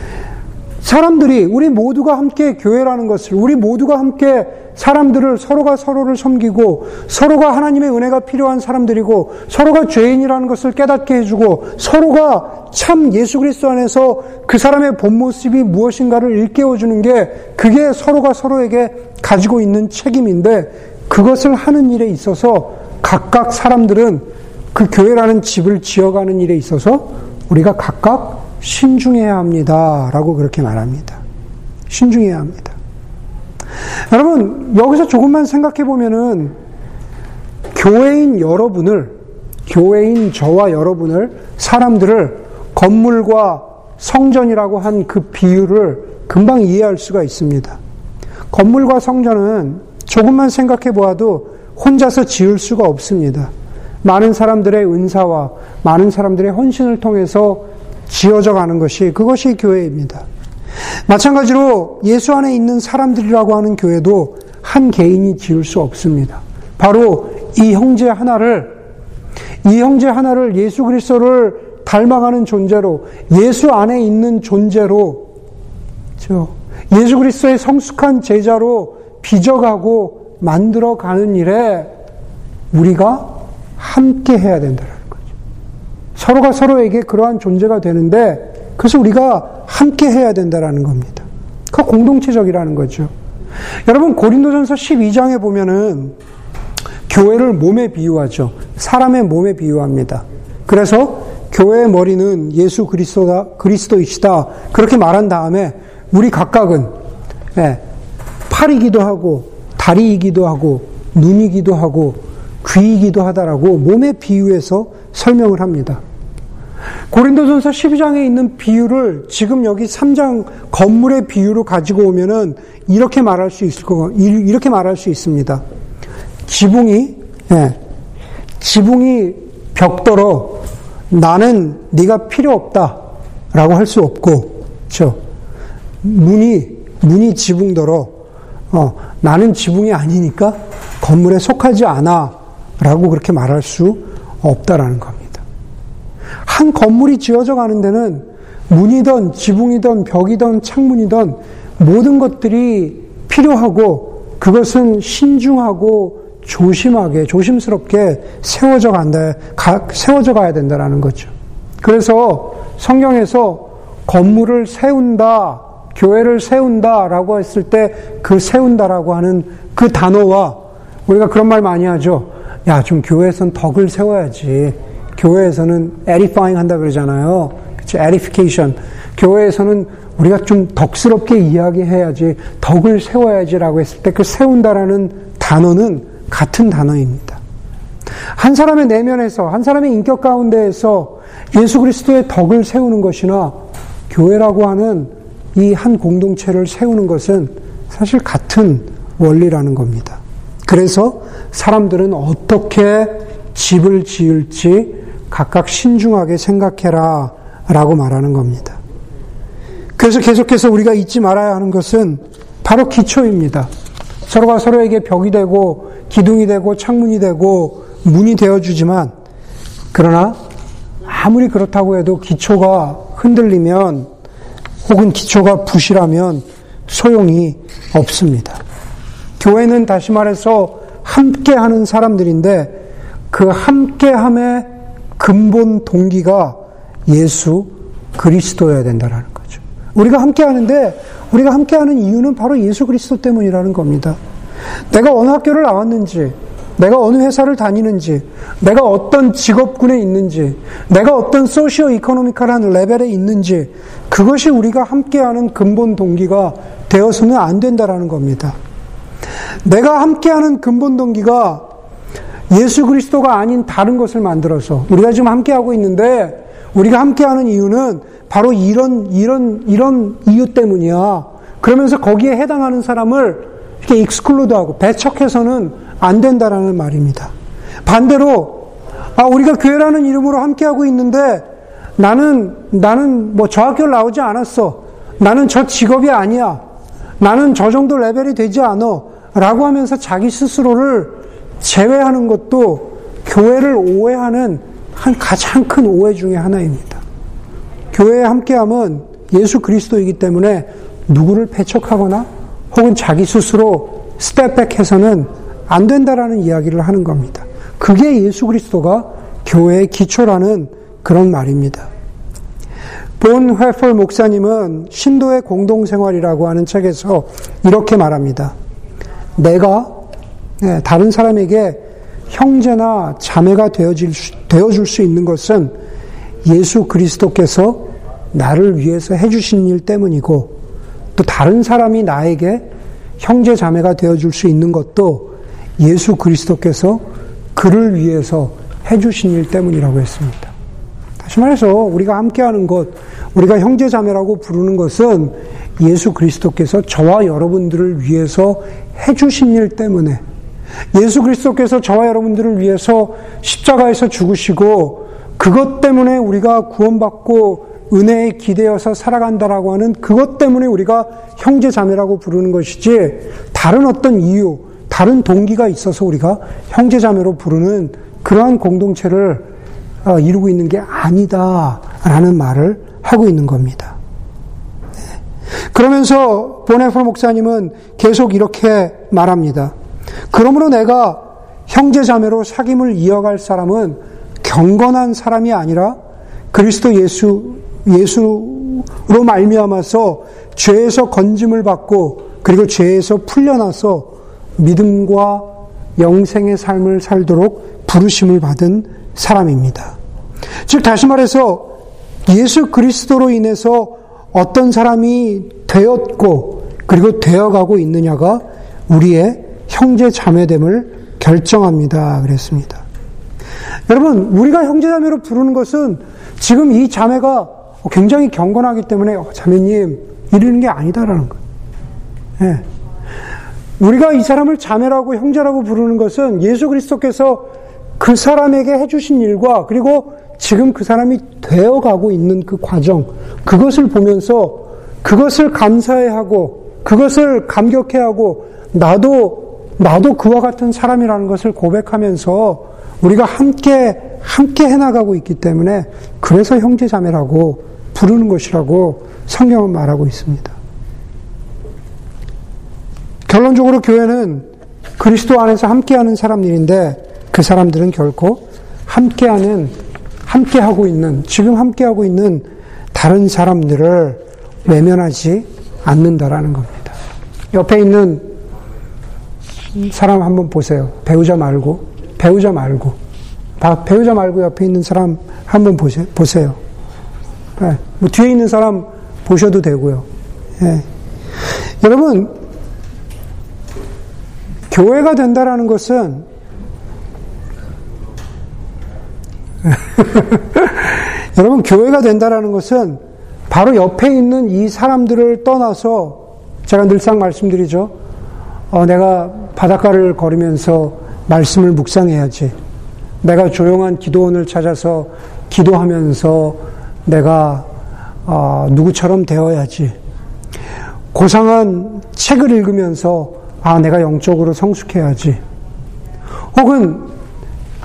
사람들이 우리 모두가 함께 교회라는 것을 우리 모두가 함께 사람들을 서로가 서로를 섬기고 서로가 하나님의 은혜가 필요한 사람들이고 서로가 죄인이라는 것을 깨닫게 해주고 서로가 참 예수 그리스도 안에서 그 사람의 본 모습이 무엇인가를 일깨워 주는 게 그게 서로가 서로에게 가지고 있는 책임인데 그것을 하는 일에 있어서 각각 사람들은 그 교회라는 집을 지어가는 일에 있어서 우리가 각각 신중해야 합니다. 라고 그렇게 말합니다. 신중해야 합니다. 여러분, 여기서 조금만 생각해 보면은 교회인 여러분을, 교회인 저와 여러분을, 사람들을 건물과 성전이라고 한 그 비유를 금방 이해할 수가 있습니다. 건물과 성전은 조금만 생각해 보아도 혼자서 지을 수가 없습니다. 많은 사람들의 은사와 많은 사람들의 헌신을 통해서 지어져 가는 것이 그것이 교회입니다. 마찬가지로 예수 안에 있는 사람들이라고 하는 교회도 한 개인이 지을 수 없습니다. 바로 이 형제 하나를 이 형제 하나를 예수 그리스도를 닮아가는 존재로 예수 안에 있는 존재로 예수 그리스도의 성숙한 제자로 빚어가고 만들어가는 일에 우리가 함께 해야 된다는 거죠. 서로가 서로에게 그러한 존재가 되는데 그래서 우리가 함께 해야 된다는 겁니다. 그 공동체적이라는 거죠. 여러분 고린도전서 12장에 보면은 교회를 몸에 비유하죠. 사람의 몸에 비유합니다. 그래서 교회의 머리는 예수 그리스도다, 그리스도이시다. 그렇게 말한 다음에 우리 각각은 예, 팔이기도 하고 다리이기도 하고 눈이기도 하고 귀이기도 하다라고 몸의 비유해서 설명을 합니다. 고린도전서 12장에 있는 비유를 지금 여기 3장 건물의 비유로 가지고 오면은 이렇게 말할 수 있을 거 이렇게 말할 수 있습니다. 지붕이 예, 지붕이 벽돌어 나는 네가 필요 없다라고 할 수 없고, 그렇죠? 문이 문이 지붕더러 어, 나는 지붕이 아니니까 건물에 속하지 않아. 라고 그렇게 말할 수 없다라는 겁니다. 한 건물이 지어져 가는 데는 문이든 지붕이든 벽이든 창문이든 모든 것들이 필요하고 그것은 신중하고 조심하게, 조심스럽게 세워져 간다, 가, 세워져 가야 된다라는 거죠. 그래서 성경에서 건물을 세운다, 교회를 세운다라고 했을 때 그 세운다라고 하는 그 단어와 우리가 그런 말 많이 하죠. 야, 좀 교회에서는 덕을 세워야지. 교회에서는 edifying 한다 그러잖아요. 그치? edification. 교회에서는 우리가 좀 덕스럽게 이야기해야지, 덕을 세워야지라고 했을 때 그 세운다라는 단어는 같은 단어입니다. 한 사람의 내면에서, 한 사람의 인격 가운데에서 예수 그리스도의 덕을 세우는 것이나 교회라고 하는 이 한 공동체를 세우는 것은 사실 같은 원리라는 겁니다. 그래서 사람들은 어떻게 집을 지을지 각각 신중하게 생각해라 라고 말하는 겁니다. 그래서 계속해서 우리가 잊지 말아야 하는 것은 바로 기초입니다. 서로가 서로에게 벽이 되고 기둥이 되고 창문이 되고 문이 되어주지만 그러나 아무리 그렇다고 해도 기초가 흔들리면 혹은 기초가 부실하면 소용이 없습니다. 교회는 다시 말해서 함께 하는 사람들인데 그 함께함의 근본 동기가 예수 그리스도여야 된다는 거죠. 우리가 함께 하는데 우리가 함께 하는 이유는 바로 예수 그리스도 때문이라는 겁니다. 내가 어느 학교를 나왔는지, 내가 어느 회사를 다니는지, 내가 어떤 직업군에 있는지, 내가 어떤 소시오 이코노미컬한 레벨에 있는지, 그것이 우리가 함께하는 근본 동기가 되어서는 안 된다라는 겁니다. 내가 함께하는 근본 동기가 예수 그리스도가 아닌 다른 것을 만들어서 우리가 지금 함께하고 있는데 우리가 함께하는 이유는 바로 이런 이런 이런 이유 때문이야. 그러면서 거기에 해당하는 사람을 이렇게 익스클루드하고 배척해서는 안 된다라는 말입니다. 반대로 아 우리가 교회라는 이름으로 함께하고 있는데 나는 나는 뭐 저 학교를 나오지 않았어. 나는 저 직업이 아니야. 나는 저 정도 레벨이 되지 않아. 라고 하면서 자기 스스로를 제외하는 것도 교회를 오해하는 한 가장 큰 오해 중의 하나입니다. 교회에 함께하면 예수 그리스도이기 때문에 누구를 배척하거나 혹은 자기 스스로 스텝백해서는 안 된다라는 이야기를 하는 겁니다. 그게 예수 그리스도가 교회의 기초라는 그런 말입니다. 본 회펄 목사님은 신도의 공동생활이라고 하는 책에서 이렇게 말합니다. 내가 네, 다른 사람에게 형제나 자매가 되어질, 되어줄 수 있는 것은 예수 그리스도께서 나를 위해서 해주신 일 때문이고 또 다른 사람이 나에게 형제 자매가 되어줄 수 있는 것도 예수 그리스도께서 그를 위해서 해주신 일 때문이라고 했습니다. 다시 말해서 우리가 함께하는 것, 우리가 형제 자매라고 부르는 것은 예수 그리스도께서 저와 여러분들을 위해서 해주신 일 때문에 예수 그리스도께서 저와 여러분들을 위해서 십자가에서 죽으시고 그것 때문에 우리가 구원받고 은혜에 기대어서 살아간다라고 하는 그것 때문에 우리가 형제 자매라고 부르는 것이지 다른 어떤 이유, 다른 동기가 있어서 우리가 형제 자매로 부르는 그러한 공동체를 어, 이루고 있는 게 아니다라는 말을 하고 있는 겁니다. 네. 그러면서 보네포 목사님은 계속 이렇게 말합니다. 그러므로 내가 형제 자매로 사귐을 이어갈 사람은 경건한 사람이 아니라 그리스도 예수 예수로 말미암아서 죄에서 건짐을 받고 그리고 죄에서 풀려나서 믿음과 영생의 삶을 살도록 부르심을 받은 사람입니다. 즉 다시 말해서 예수 그리스도로 인해서 어떤 사람이 되었고 그리고 되어가고 있느냐가 우리의 형제 자매됨을 결정합니다. 그랬습니다. 여러분, 우리가 형제 자매로 부르는 것은 지금 이 자매가 굉장히 경건하기 때문에 어, 자매님 이러는 게 아니다라는 거예요. 예. 우리가 이 사람을 자매라고 형제라고 부르는 것은 예수 그리스도께서 그 사람에게 해주신 일과 그리고 지금 그 사람이 되어가고 있는 그 과정 그것을 보면서 그것을 감사해하고 그것을 감격해하고 나도 나도 그와 같은 사람이라는 것을 고백하면서 우리가 함께, 함께 해나가고 있기 때문에 그래서 형제 자매라고 부르는 것이라고 성경은 말하고 있습니다. 결론적으로 교회는 그리스도 안에서 함께하는 사람들인데 그 사람들은 결코 함께하는, 함께 하고 있는, 지금 함께 하고 있는 다른 사람들을 외면하지 않는다라는 겁니다. 옆에 있는 사람 한번 보세요. 배우자 말고, 배우자 말고. 배우자 말고 옆에 있는 사람 한번 보세요. 네. 뭐 뒤에 있는 사람 보셔도 되고요. 네. 여러분, 교회가 된다라는 것은 [LAUGHS] 여러분, 교회가 된다라는 것은 바로 옆에 있는 이 사람들을 떠나서 제가 늘상 말씀드리죠. 어, 내가 바닷가를 걸으면서 말씀을 묵상해야지. 내가 조용한 기도원을 찾아서 기도하면서 내가 어, 누구처럼 되어야지. 고상한 책을 읽으면서 아 내가 영적으로 성숙해야지. 혹은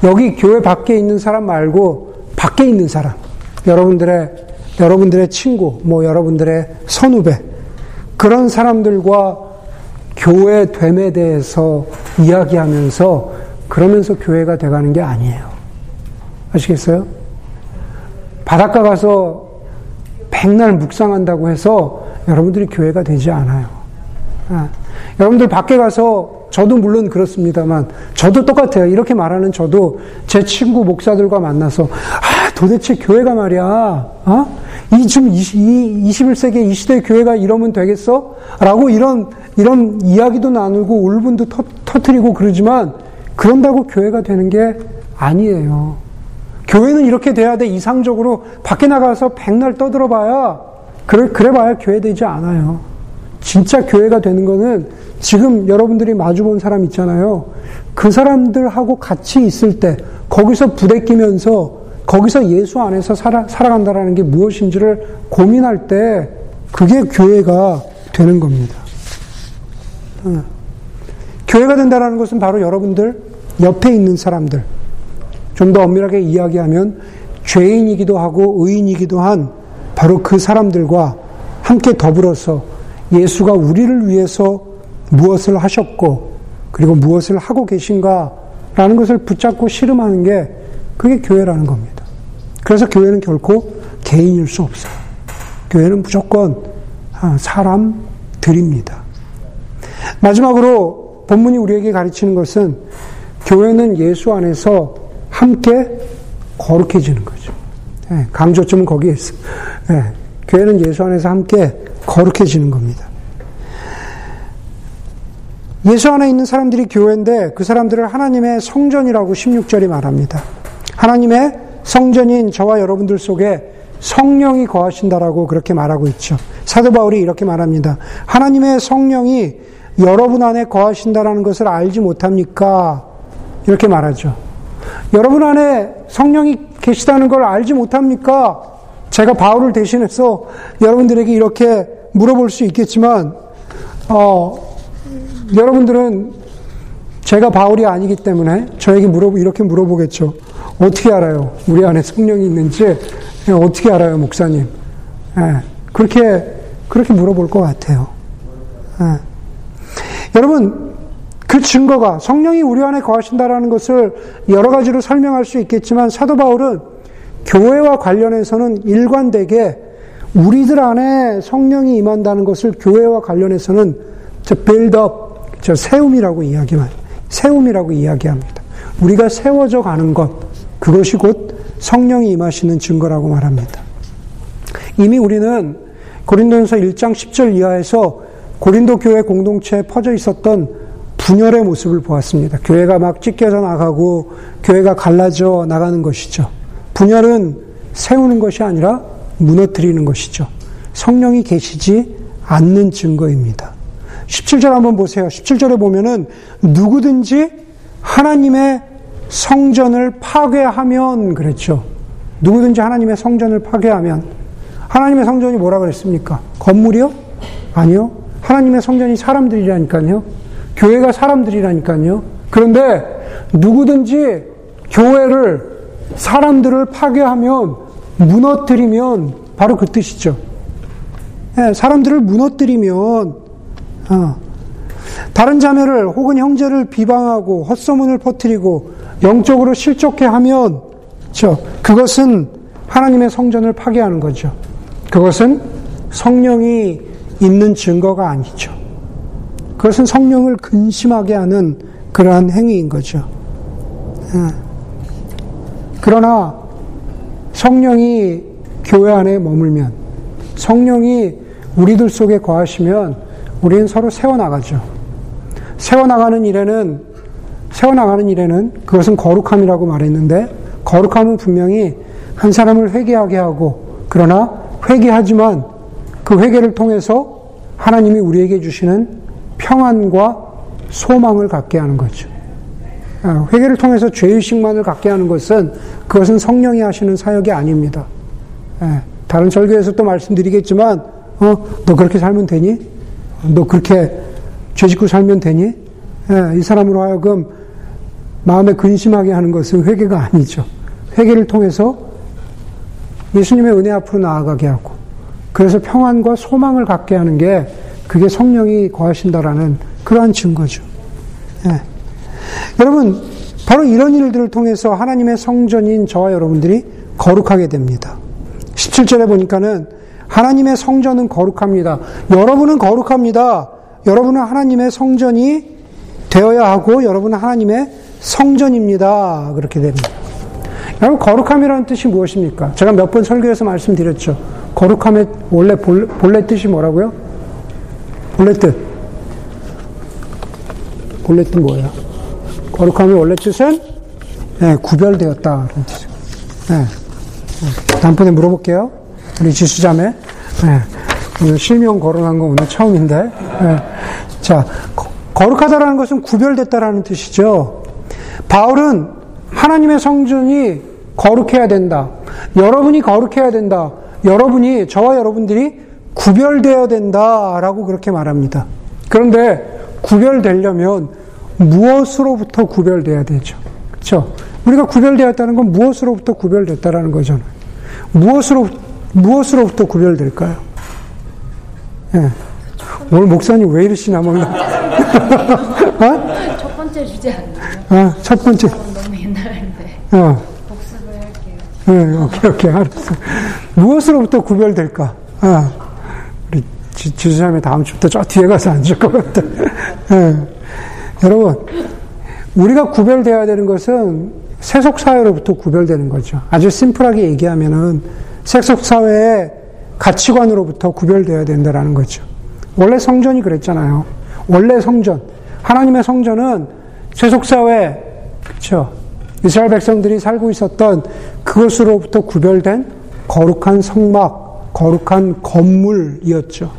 여기 교회 밖에 있는 사람 말고 밖에 있는 사람, 여러분들의 여러분들의 친구, 뭐 여러분들의 선후배 그런 사람들과 교회 됨에 대해서 이야기하면서 그러면서 교회가 돼가는 게 아니에요. 아시겠어요? 바닷가 가서 백날 묵상한다고 해서 여러분들이 교회가 되지 않아요. 아, 여러분들 밖에 가서 저도 물론 그렇습니다만 저도 똑같아요. 이렇게 말하는 저도 제 친구 목사들과 만나서 아 도대체 교회가 말이야. 어? 이 지금 20, 21세기 이 시대 교회가 이러면 되겠어? 라고 이런 이런 이야기도 나누고 울분도 터, 터트리고 그러지만 그런다고 교회가 되는 게 아니에요. 교회는 이렇게 돼야 돼. 이상적으로 밖에 나가서 백날 떠들어봐야 그래 그래봐야 교회 되지 않아요. 진짜 교회가 되는 거는 지금 여러분들이 마주본 사람 있잖아요. 그 사람들하고 같이 있을 때 거기서 부대끼면서 거기서 예수 안에서 살아, 살아간다라는 게 무엇인지를 고민할 때 그게 교회가 되는 겁니다. 어. 교회가 된다는 것은 바로 여러분들 옆에 있는 사람들 좀 더 엄밀하게 이야기하면 죄인이기도 하고 의인이기도 한 바로 그 사람들과 함께 더불어서 예수가 우리를 위해서 무엇을 하셨고 그리고 무엇을 하고 계신가라는 것을 붙잡고 씨름하는 게 그게 교회라는 겁니다. 그래서 교회는 결코 개인일 수 없어요. 교회는 무조건 아, 사람들입니다. 마지막으로 본문이 우리에게 가르치는 것은 교회는 예수 안에서 함께 거룩해지는 거죠. 예, 강조점은 거기에 있어. 예, 교회는 예수 안에서 함께 거룩해지는 겁니다. 예수 안에 있는 사람들이 교회인데 그 사람들을 하나님의 성전이라고 16절이 말합니다. 하나님의 성전인 저와 여러분들 속에 성령이 거하신다라고 그렇게 말하고 있죠. 사도 바울이 이렇게 말합니다. 하나님의 성령이 여러분 안에 거하신다라는 것을 알지 못합니까? 이렇게 말하죠. 여러분 안에 성령이 계시다는 걸 알지 못합니까? 제가 바울을 대신해서 여러분들에게 이렇게 물어볼 수 있겠지만, 어, 여러분들은 제가 바울이 아니기 때문에 저에게 물어보, 이렇게 물어보겠죠. 어떻게 알아요? 우리 안에 성령이 있는지 어떻게 알아요, 목사님? 예, 그렇게, 그렇게 물어볼 것 같아요. 예. 여러분, 그 증거가 성령이 우리 안에 거하신다라는 것을 여러 가지로 설명할 수 있겠지만 사도 바울은 교회와 관련해서는 일관되게 우리들 안에 성령이 임한다는 것을 교회와 관련해서는 저 빌드업, 저 세움이라고 이야기만, 세움이라고 이야기합니다. 우리가 세워져 가는 것, 그것이 곧 성령이 임하시는 증거라고 말합니다. 이미 우리는 고린도전서 1장 10절 이하에서 고린도 교회 공동체에 퍼져 있었던 분열의 모습을 보았습니다. 교회가 막 찢겨져 나가고 교회가 갈라져 나가는 것이죠. 분열은 세우는 것이 아니라 무너뜨리는 것이죠. 성령이 계시지 않는 증거입니다. 17절 한번 보세요. 17절에 보면은 누구든지 하나님의 성전을 파괴하면 그랬죠. 누구든지 하나님의 성전을 파괴하면 하나님의 성전이 뭐라 그랬습니까? 건물이요? 아니요. 하나님의 성전이 사람들이라니까요. 교회가 사람들이라니까요. 그런데 누구든지 교회를 사람들을 파괴하면 무너뜨리면 바로 그 뜻이죠. 네, 사람들을 무너뜨리면 어, 다른 자매를 혹은 형제를 비방하고 헛소문을 퍼뜨리고 영적으로 실족해 하면 저 그것은 하나님의 성전을 파괴하는 거죠. 그것은 성령이 있는 증거가 아니죠. 그것은 성령을 근심하게 하는 그러한 행위인 거죠. 예. 그러나 성령이 교회 안에 머물면 성령이 우리들 속에 거하시면 우리는 서로 세워나가죠. 세워나가는 일에는 세워나가는 일에는 그것은 거룩함이라고 말했는데 거룩함은 분명히 한 사람을 회개하게 하고 그러나 회개하지만 그 회개를 통해서 하나님이 우리에게 주시는 평안과 소망을 갖게 하는 거죠. 아, 회개를 통해서 죄의식만을 갖게 하는 것은 그것은 성령이 하시는 사역이 아닙니다. 예, 다른 설교에서 또 말씀드리겠지만, 어, 너 그렇게 살면 되니? 너 그렇게 죄 짓고 살면 되니? 예, 이 사람으로 하여금 마음에 근심하게 하는 것은 회개가 아니죠. 회개를 통해서 예수님의 은혜 앞으로 나아가게 하고, 그래서 평안과 소망을 갖게 하는 게 그게 성령이 거하신다라는 그러한 증거죠. 예. 여러분, 바로 이런 일들을 통해서 하나님의 성전인 저와 여러분들이 거룩하게 됩니다. 17절에 보니까는 하나님의 성전은 거룩합니다. 여러분은 거룩합니다. 여러분은 하나님의 성전이 되어야 하고 여러분은 하나님의 성전입니다. 그렇게 됩니다. 여러분, 거룩함이라는 뜻이 무엇입니까? 제가 몇 번 설교에서 말씀드렸죠. 거룩함의 원래 본래 뜻이 뭐라고요? 본래 뜻. 본래 뜻 뭐예요? 거룩함의 원래 뜻은 네, 구별되었다. 뜻이에요. 네. 다음번에 물어볼게요. 우리 지수자매. 네. 오늘 실명 거론한 거 오늘 처음인데. 네. 자, 거룩하다라는 것은 구별됐다라는 뜻이죠. 바울은 하나님의 성전이 거룩해야 된다. 여러분이 거룩해야 된다. 여러분이, 저와 여러분들이 구별되어야 된다라고 그렇게 말합니다. 그런데 구별되려면 무엇으로부터 구별돼야 되죠? 그렇죠? 우리가 구별되었다는 건 무엇으로부터 구별됐다라는 거잖아요. 무엇으로 무엇으로부터 구별될까요? 예. 오늘 목사님 왜 이러시나 막. 어? 첫 번째 주제 아니에요? 어, 첫 번째. 너무 옛날인데. 어. 복습을 할게요. 네, 오케이, 오케이, 알았어. 무엇으로부터 구별될까? 아, 우리 지, 지수자매 다음 주부터 저 뒤에 가서 앉을 것 같아. 네. 여러분, 우리가 구별되어야 되는 것은 세속사회로부터 구별되는 거죠. 아주 심플하게 얘기하면은 세속사회의 가치관으로부터 구별되어야 된다는 거죠. 원래 성전이 그랬잖아요. 원래 성전. 하나님의 성전은 세속사회, 그쵸. 이스라엘 백성들이 살고 있었던 그것으로부터 구별된 거룩한 성막, 거룩한 건물이었죠.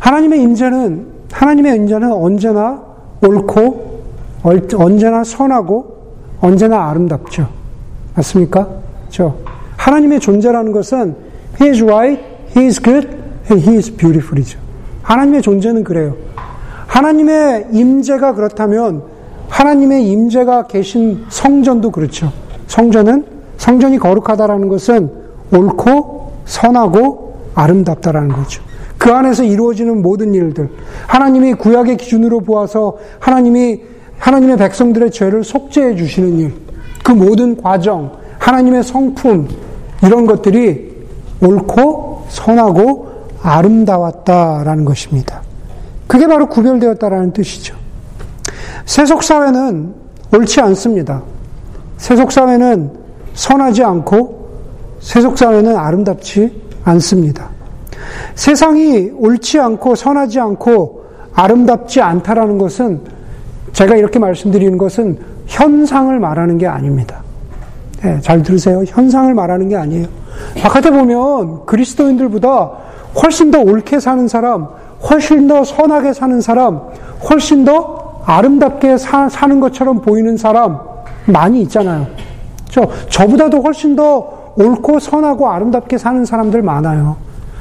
하나님의 임재는, 하나님의 임재는 언제나 옳고, 언제나 선하고, 언제나 아름답죠. 맞습니까? 그죠 하나님의 존재라는 것은 He is right, He is good, He is beautiful이죠. 하나님의 존재는 그래요. 하나님의 임재가 그렇다면 하나님의 임재가 계신 성전도 그렇죠. 성전은 성전이 거룩하다라는 것은 옳고 선하고 아름답다라는 거죠. 그 안에서 이루어지는 모든 일들, 하나님이 구약의 기준으로 보아서 하나님이 하나님의 백성들의 죄를 속죄해 주시는 일, 그 모든 과정, 하나님의 성품 이런 것들이 옳고 선하고 아름다웠다라는 것입니다. 그게 바로 구별되었다라는 뜻이죠. 세속 사회는 옳지 않습니다. 세속 사회는 선하지 않고 세속 사회는 아름답지 않습니다. 세상이 옳지 않고 선하지 않고 아름답지 않다라는 것은 제가 이렇게 말씀드리는 것은 현상을 말하는 게 아닙니다. 네, 잘 들으세요. 현상을 말하는 게 아니에요. 바깥에 보면 그리스도인들보다 훨씬 더 옳게 사는 사람, 훨씬 더 선하게 사는 사람, 훨씬 더 아름답게 사, 는 것처럼 보이는 사람 많이 있잖아요. 저, 저보다도 훨씬 더 옳고 선하고 아름답게 사는 사람들 많아요.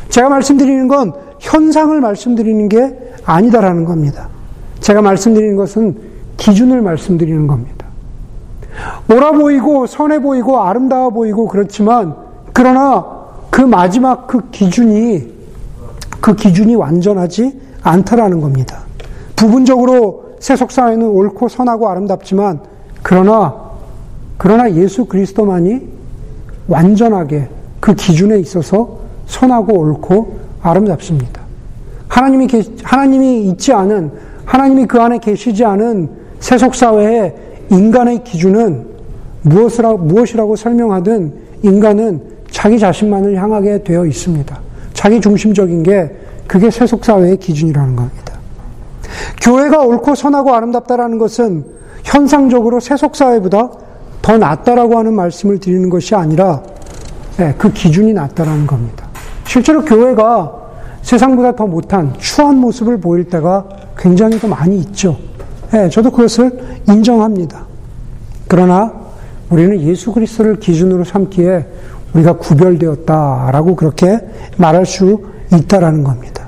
제가 말씀드리는 건 현상을 말씀드리는 게 아니다라는 겁니다. 제가 말씀드리는 것은 기준을 말씀드리는 겁니다. 옳아 보이고 선해 보이고 아름다워 보이고 그렇지만 그러나 그 마지막 그 기준이 그 기준이 완전하지 않다라는 겁니다. 부분적으로 세속 사회는 옳고 선하고 아름답지만 그러나 그러나 예수 그리스도만이 완전하게 그 기준에 있어서 선하고 옳고 아름답습니다. 하나님이 하나님이 있지 않은 하나님이 그 안에 계시지 않은 세속 사회의 인간의 기준은 무엇이라, 무엇이라고 설명하든 인간은 자기 자신만을 향하게 되어 있습니다. 자기 중심적인 게 그게 세속 사회의 기준이라는 겁니다. 교회가 옳고 선하고 아름답다라는 것은 현상적으로 세속 사회보다 더 낫다라고 하는 말씀을 드리는 것이 아니라 네, 그 기준이 낫다라는 겁니다. 실제로 교회가 세상보다 더 못한 추한 모습을 보일 때가 굉장히 더 많이 있죠. 네, 저도 그것을 인정합니다. 그러나 우리는 예수 그리스도를 기준으로 삼기에 우리가 구별되었다라고 그렇게 말할 수 있다라는 겁니다.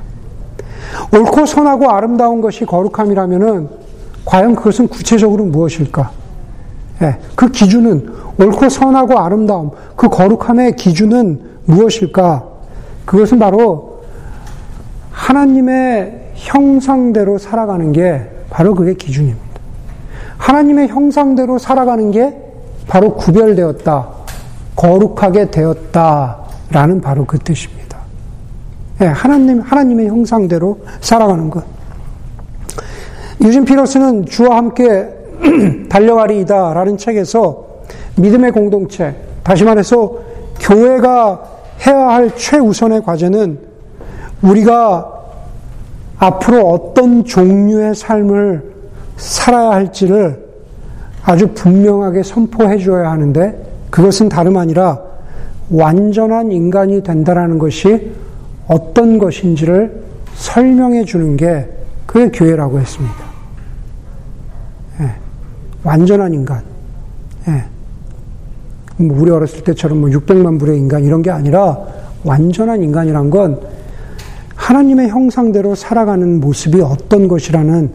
옳고 선하고 아름다운 것이 거룩함이라면은 과연 그것은 구체적으로 무엇일까? 예, 그 기준은 옳고 선하고 아름다움, 그 거룩함의 기준은 무엇일까? 그것은 바로 하나님의 형상대로 살아가는 게 바로 그게 기준입니다. 하나님의 형상대로 살아가는 게 바로 구별되었다, 거룩하게 되었다 라는 바로 그 뜻입니다. 예, 하나님, 하나님의 형상대로 살아가는 것. 유진 피러스는 주와 함께 [CLEARS THROAT] 달려가리이다 라는 책에서 믿음의 공동체, 다시 말해서 교회가 해야 할 최우선의 과제는 우리가 앞으로 어떤 종류의 삶을 살아야 할지를 아주 분명하게 선포해 줘야 하는데 그것은 다름 아니라 완전한 인간이 된다라는 것이 어떤 것인지를 설명해 주는 게 그게 교회라고 했습니다. 예, 완전한 인간. 예. 뭐 우리 어렸을 때처럼 뭐 600만 불의 인간 이런 게 아니라 완전한 인간이란 건 하나님의 형상대로 살아가는 모습이 어떤 것이라는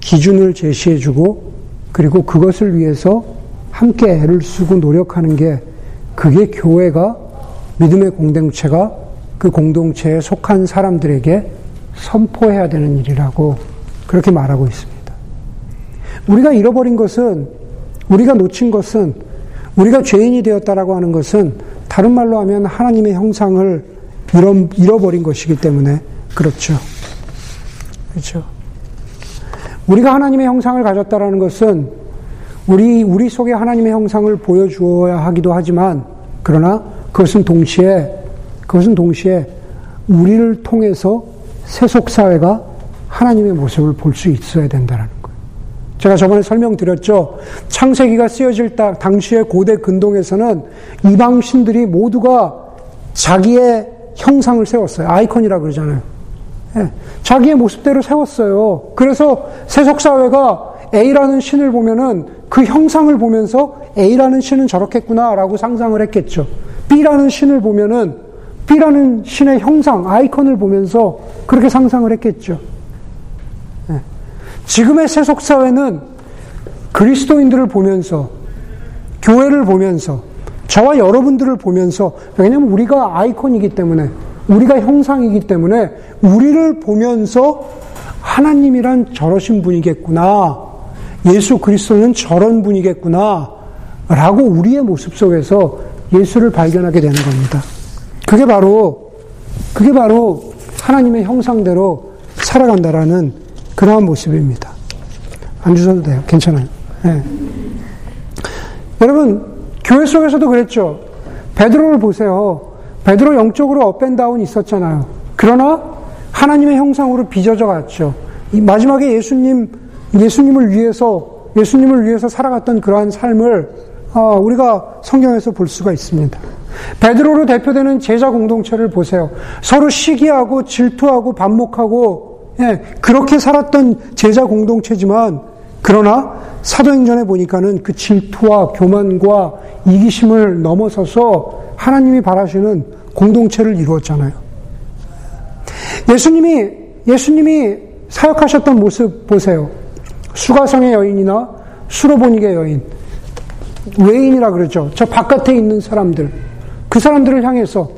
기준을 제시해주고 그리고 그것을 위해서 함께 애를 쓰고 노력하는 게 그게 교회가 믿음의 공동체가 그 공동체에 속한 사람들에게 선포해야 되는 일이라고 그렇게 말하고 있습니다. 우리가 잃어버린 것은, 우리가 놓친 것은, 우리가 죄인이 되었다라고 하는 것은 다른 말로 하면 하나님의 형상을 잃어버린 것이기 때문에 그렇죠. 그렇죠. 우리가 하나님의 형상을 가졌다라는 것은 우리, 우리 속에 하나님의 형상을 보여주어야 하기도 하지만 그러나 그것은 동시에, 그것은 동시에 우리를 통해서 세속 사회가 하나님의 모습을 볼 수 있어야 된다는. 제가 저번에 설명드렸죠. 창세기가 쓰여질 당시의 고대 근동에서는 이방 신들이 모두가 자기의 형상을 세웠어요. 아이콘이라 그러잖아요. 예, 자기의 모습대로 세웠어요. 그래서 세속 사회가 A라는 신을 보면은 그 형상을 보면서 A라는 신은 저렇겠구나라고 상상을 했겠죠. B라는 신을 보면은 B라는 신의 형상, 아이콘을 보면서 그렇게 상상을 했겠죠. 예. 지금의 세속사회는 그리스도인들을 보면서, 교회를 보면서, 저와 여러분들을 보면서, 왜냐면 우리가 아이콘이기 때문에, 우리가 형상이기 때문에, 우리를 보면서 하나님이란 저러신 분이겠구나. 예수 그리스도는 저런 분이겠구나. 라고 우리의 모습 속에서 예수를 발견하게 되는 겁니다. 그게 바로, 그게 바로 하나님의 형상대로 살아간다라는 그러한 모습입니다. 안 주셔도 돼요. 괜찮아요. 네. 여러분, 교회 속에서도 그랬죠. 베드로를 보세요. 베드로 영적으로 up and down 있었잖아요. 그러나 하나님의 형상으로 빚어져 갔죠. 마지막에 예수님, 예수님을 위해서, 예수님을 위해서 살아갔던 그러한 삶을 어, 우리가 성경에서 볼 수가 있습니다. 베드로로 대표되는 제자 공동체를 보세요. 서로 시기하고 질투하고 반목하고 예, 그렇게 살았던 제자 공동체지만 그러나 사도행전에 보니까는 그 질투와 교만과 이기심을 넘어서서 하나님이 바라시는 공동체를 이루었잖아요. 예수님이 예수님이 사역하셨던 모습 보세요. 수가성의 여인이나 수로보닉의 여인, 외인이라 그러죠. 저 바깥에 있는 사람들, 그 사람들을 향해서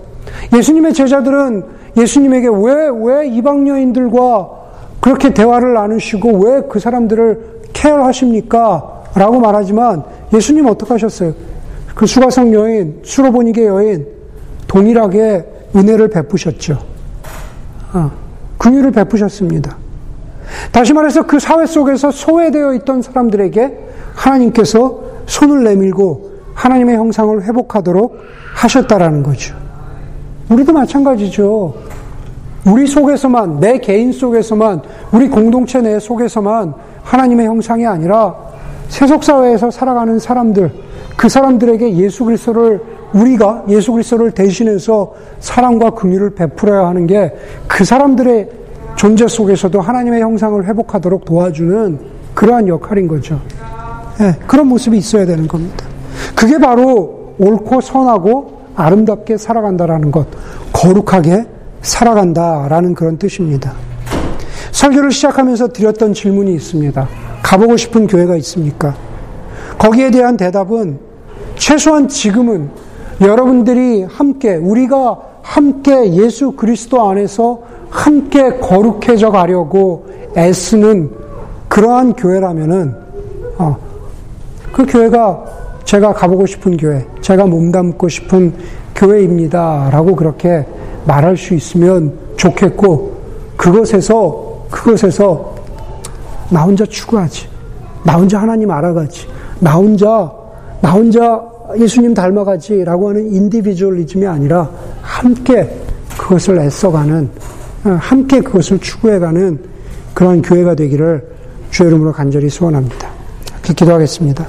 예수님의 제자들은 예수님에게 왜, 왜 이방 여인들과 그렇게 대화를 나누시고 왜 그 사람들을 케어하십니까? 라고 말하지만 예수님 어떻게 하셨어요? 그 수가성 여인, 수로보닉의 여인, 동일하게 은혜를 베푸셨죠. 아, 긍휼을 베푸셨습니다. 다시 말해서 그 사회 속에서 소외되어 있던 사람들에게 하나님께서 손을 내밀고 하나님의 형상을 회복하도록 하셨다라는 거죠. 우리도 마찬가지죠. 우리 속에서만, 내 개인 속에서만, 우리 공동체 내 속에서만 하나님의 형상이 아니라 세속사회에서 살아가는 사람들, 그 사람들에게 예수 그리스도를 우리가 예수 그리스도를 대신해서 사랑과 긍휼을 베풀어야 하는 게 그 사람들의 존재 속에서도 하나님의 형상을 회복하도록 도와주는 그러한 역할인 거죠. 네, 그런 모습이 있어야 되는 겁니다. 그게 바로 옳고 선하고 아름답게 살아간다라는 것, 거룩하게 살아간다라는 그런 뜻입니다. 설교를 시작하면서 드렸던 질문이 있습니다. 가보고 싶은 교회가 있습니까? 거기에 대한 대답은 최소한 지금은 여러분들이 함께, 우리가 함께 예수 그리스도 안에서 함께 거룩해져 가려고 애쓰는 그러한 교회라면은, 어, 그 교회가 제가 가보고 싶은 교회, 제가 몸담고 싶은 교회입니다. 라고 그렇게 말할 수 있으면 좋겠고, 그것에서, 그것에서 나 혼자 추구하지. 나 혼자 하나님 알아가지. 나 혼자, 나 혼자 예수님 닮아가지. 라고 하는 인디비주얼리즘이 아니라 함께 그것을 애써가는, 함께 그것을 추구해가는 그런 교회가 되기를 주의 이름으로 간절히 소원합니다. 기도하겠습니다.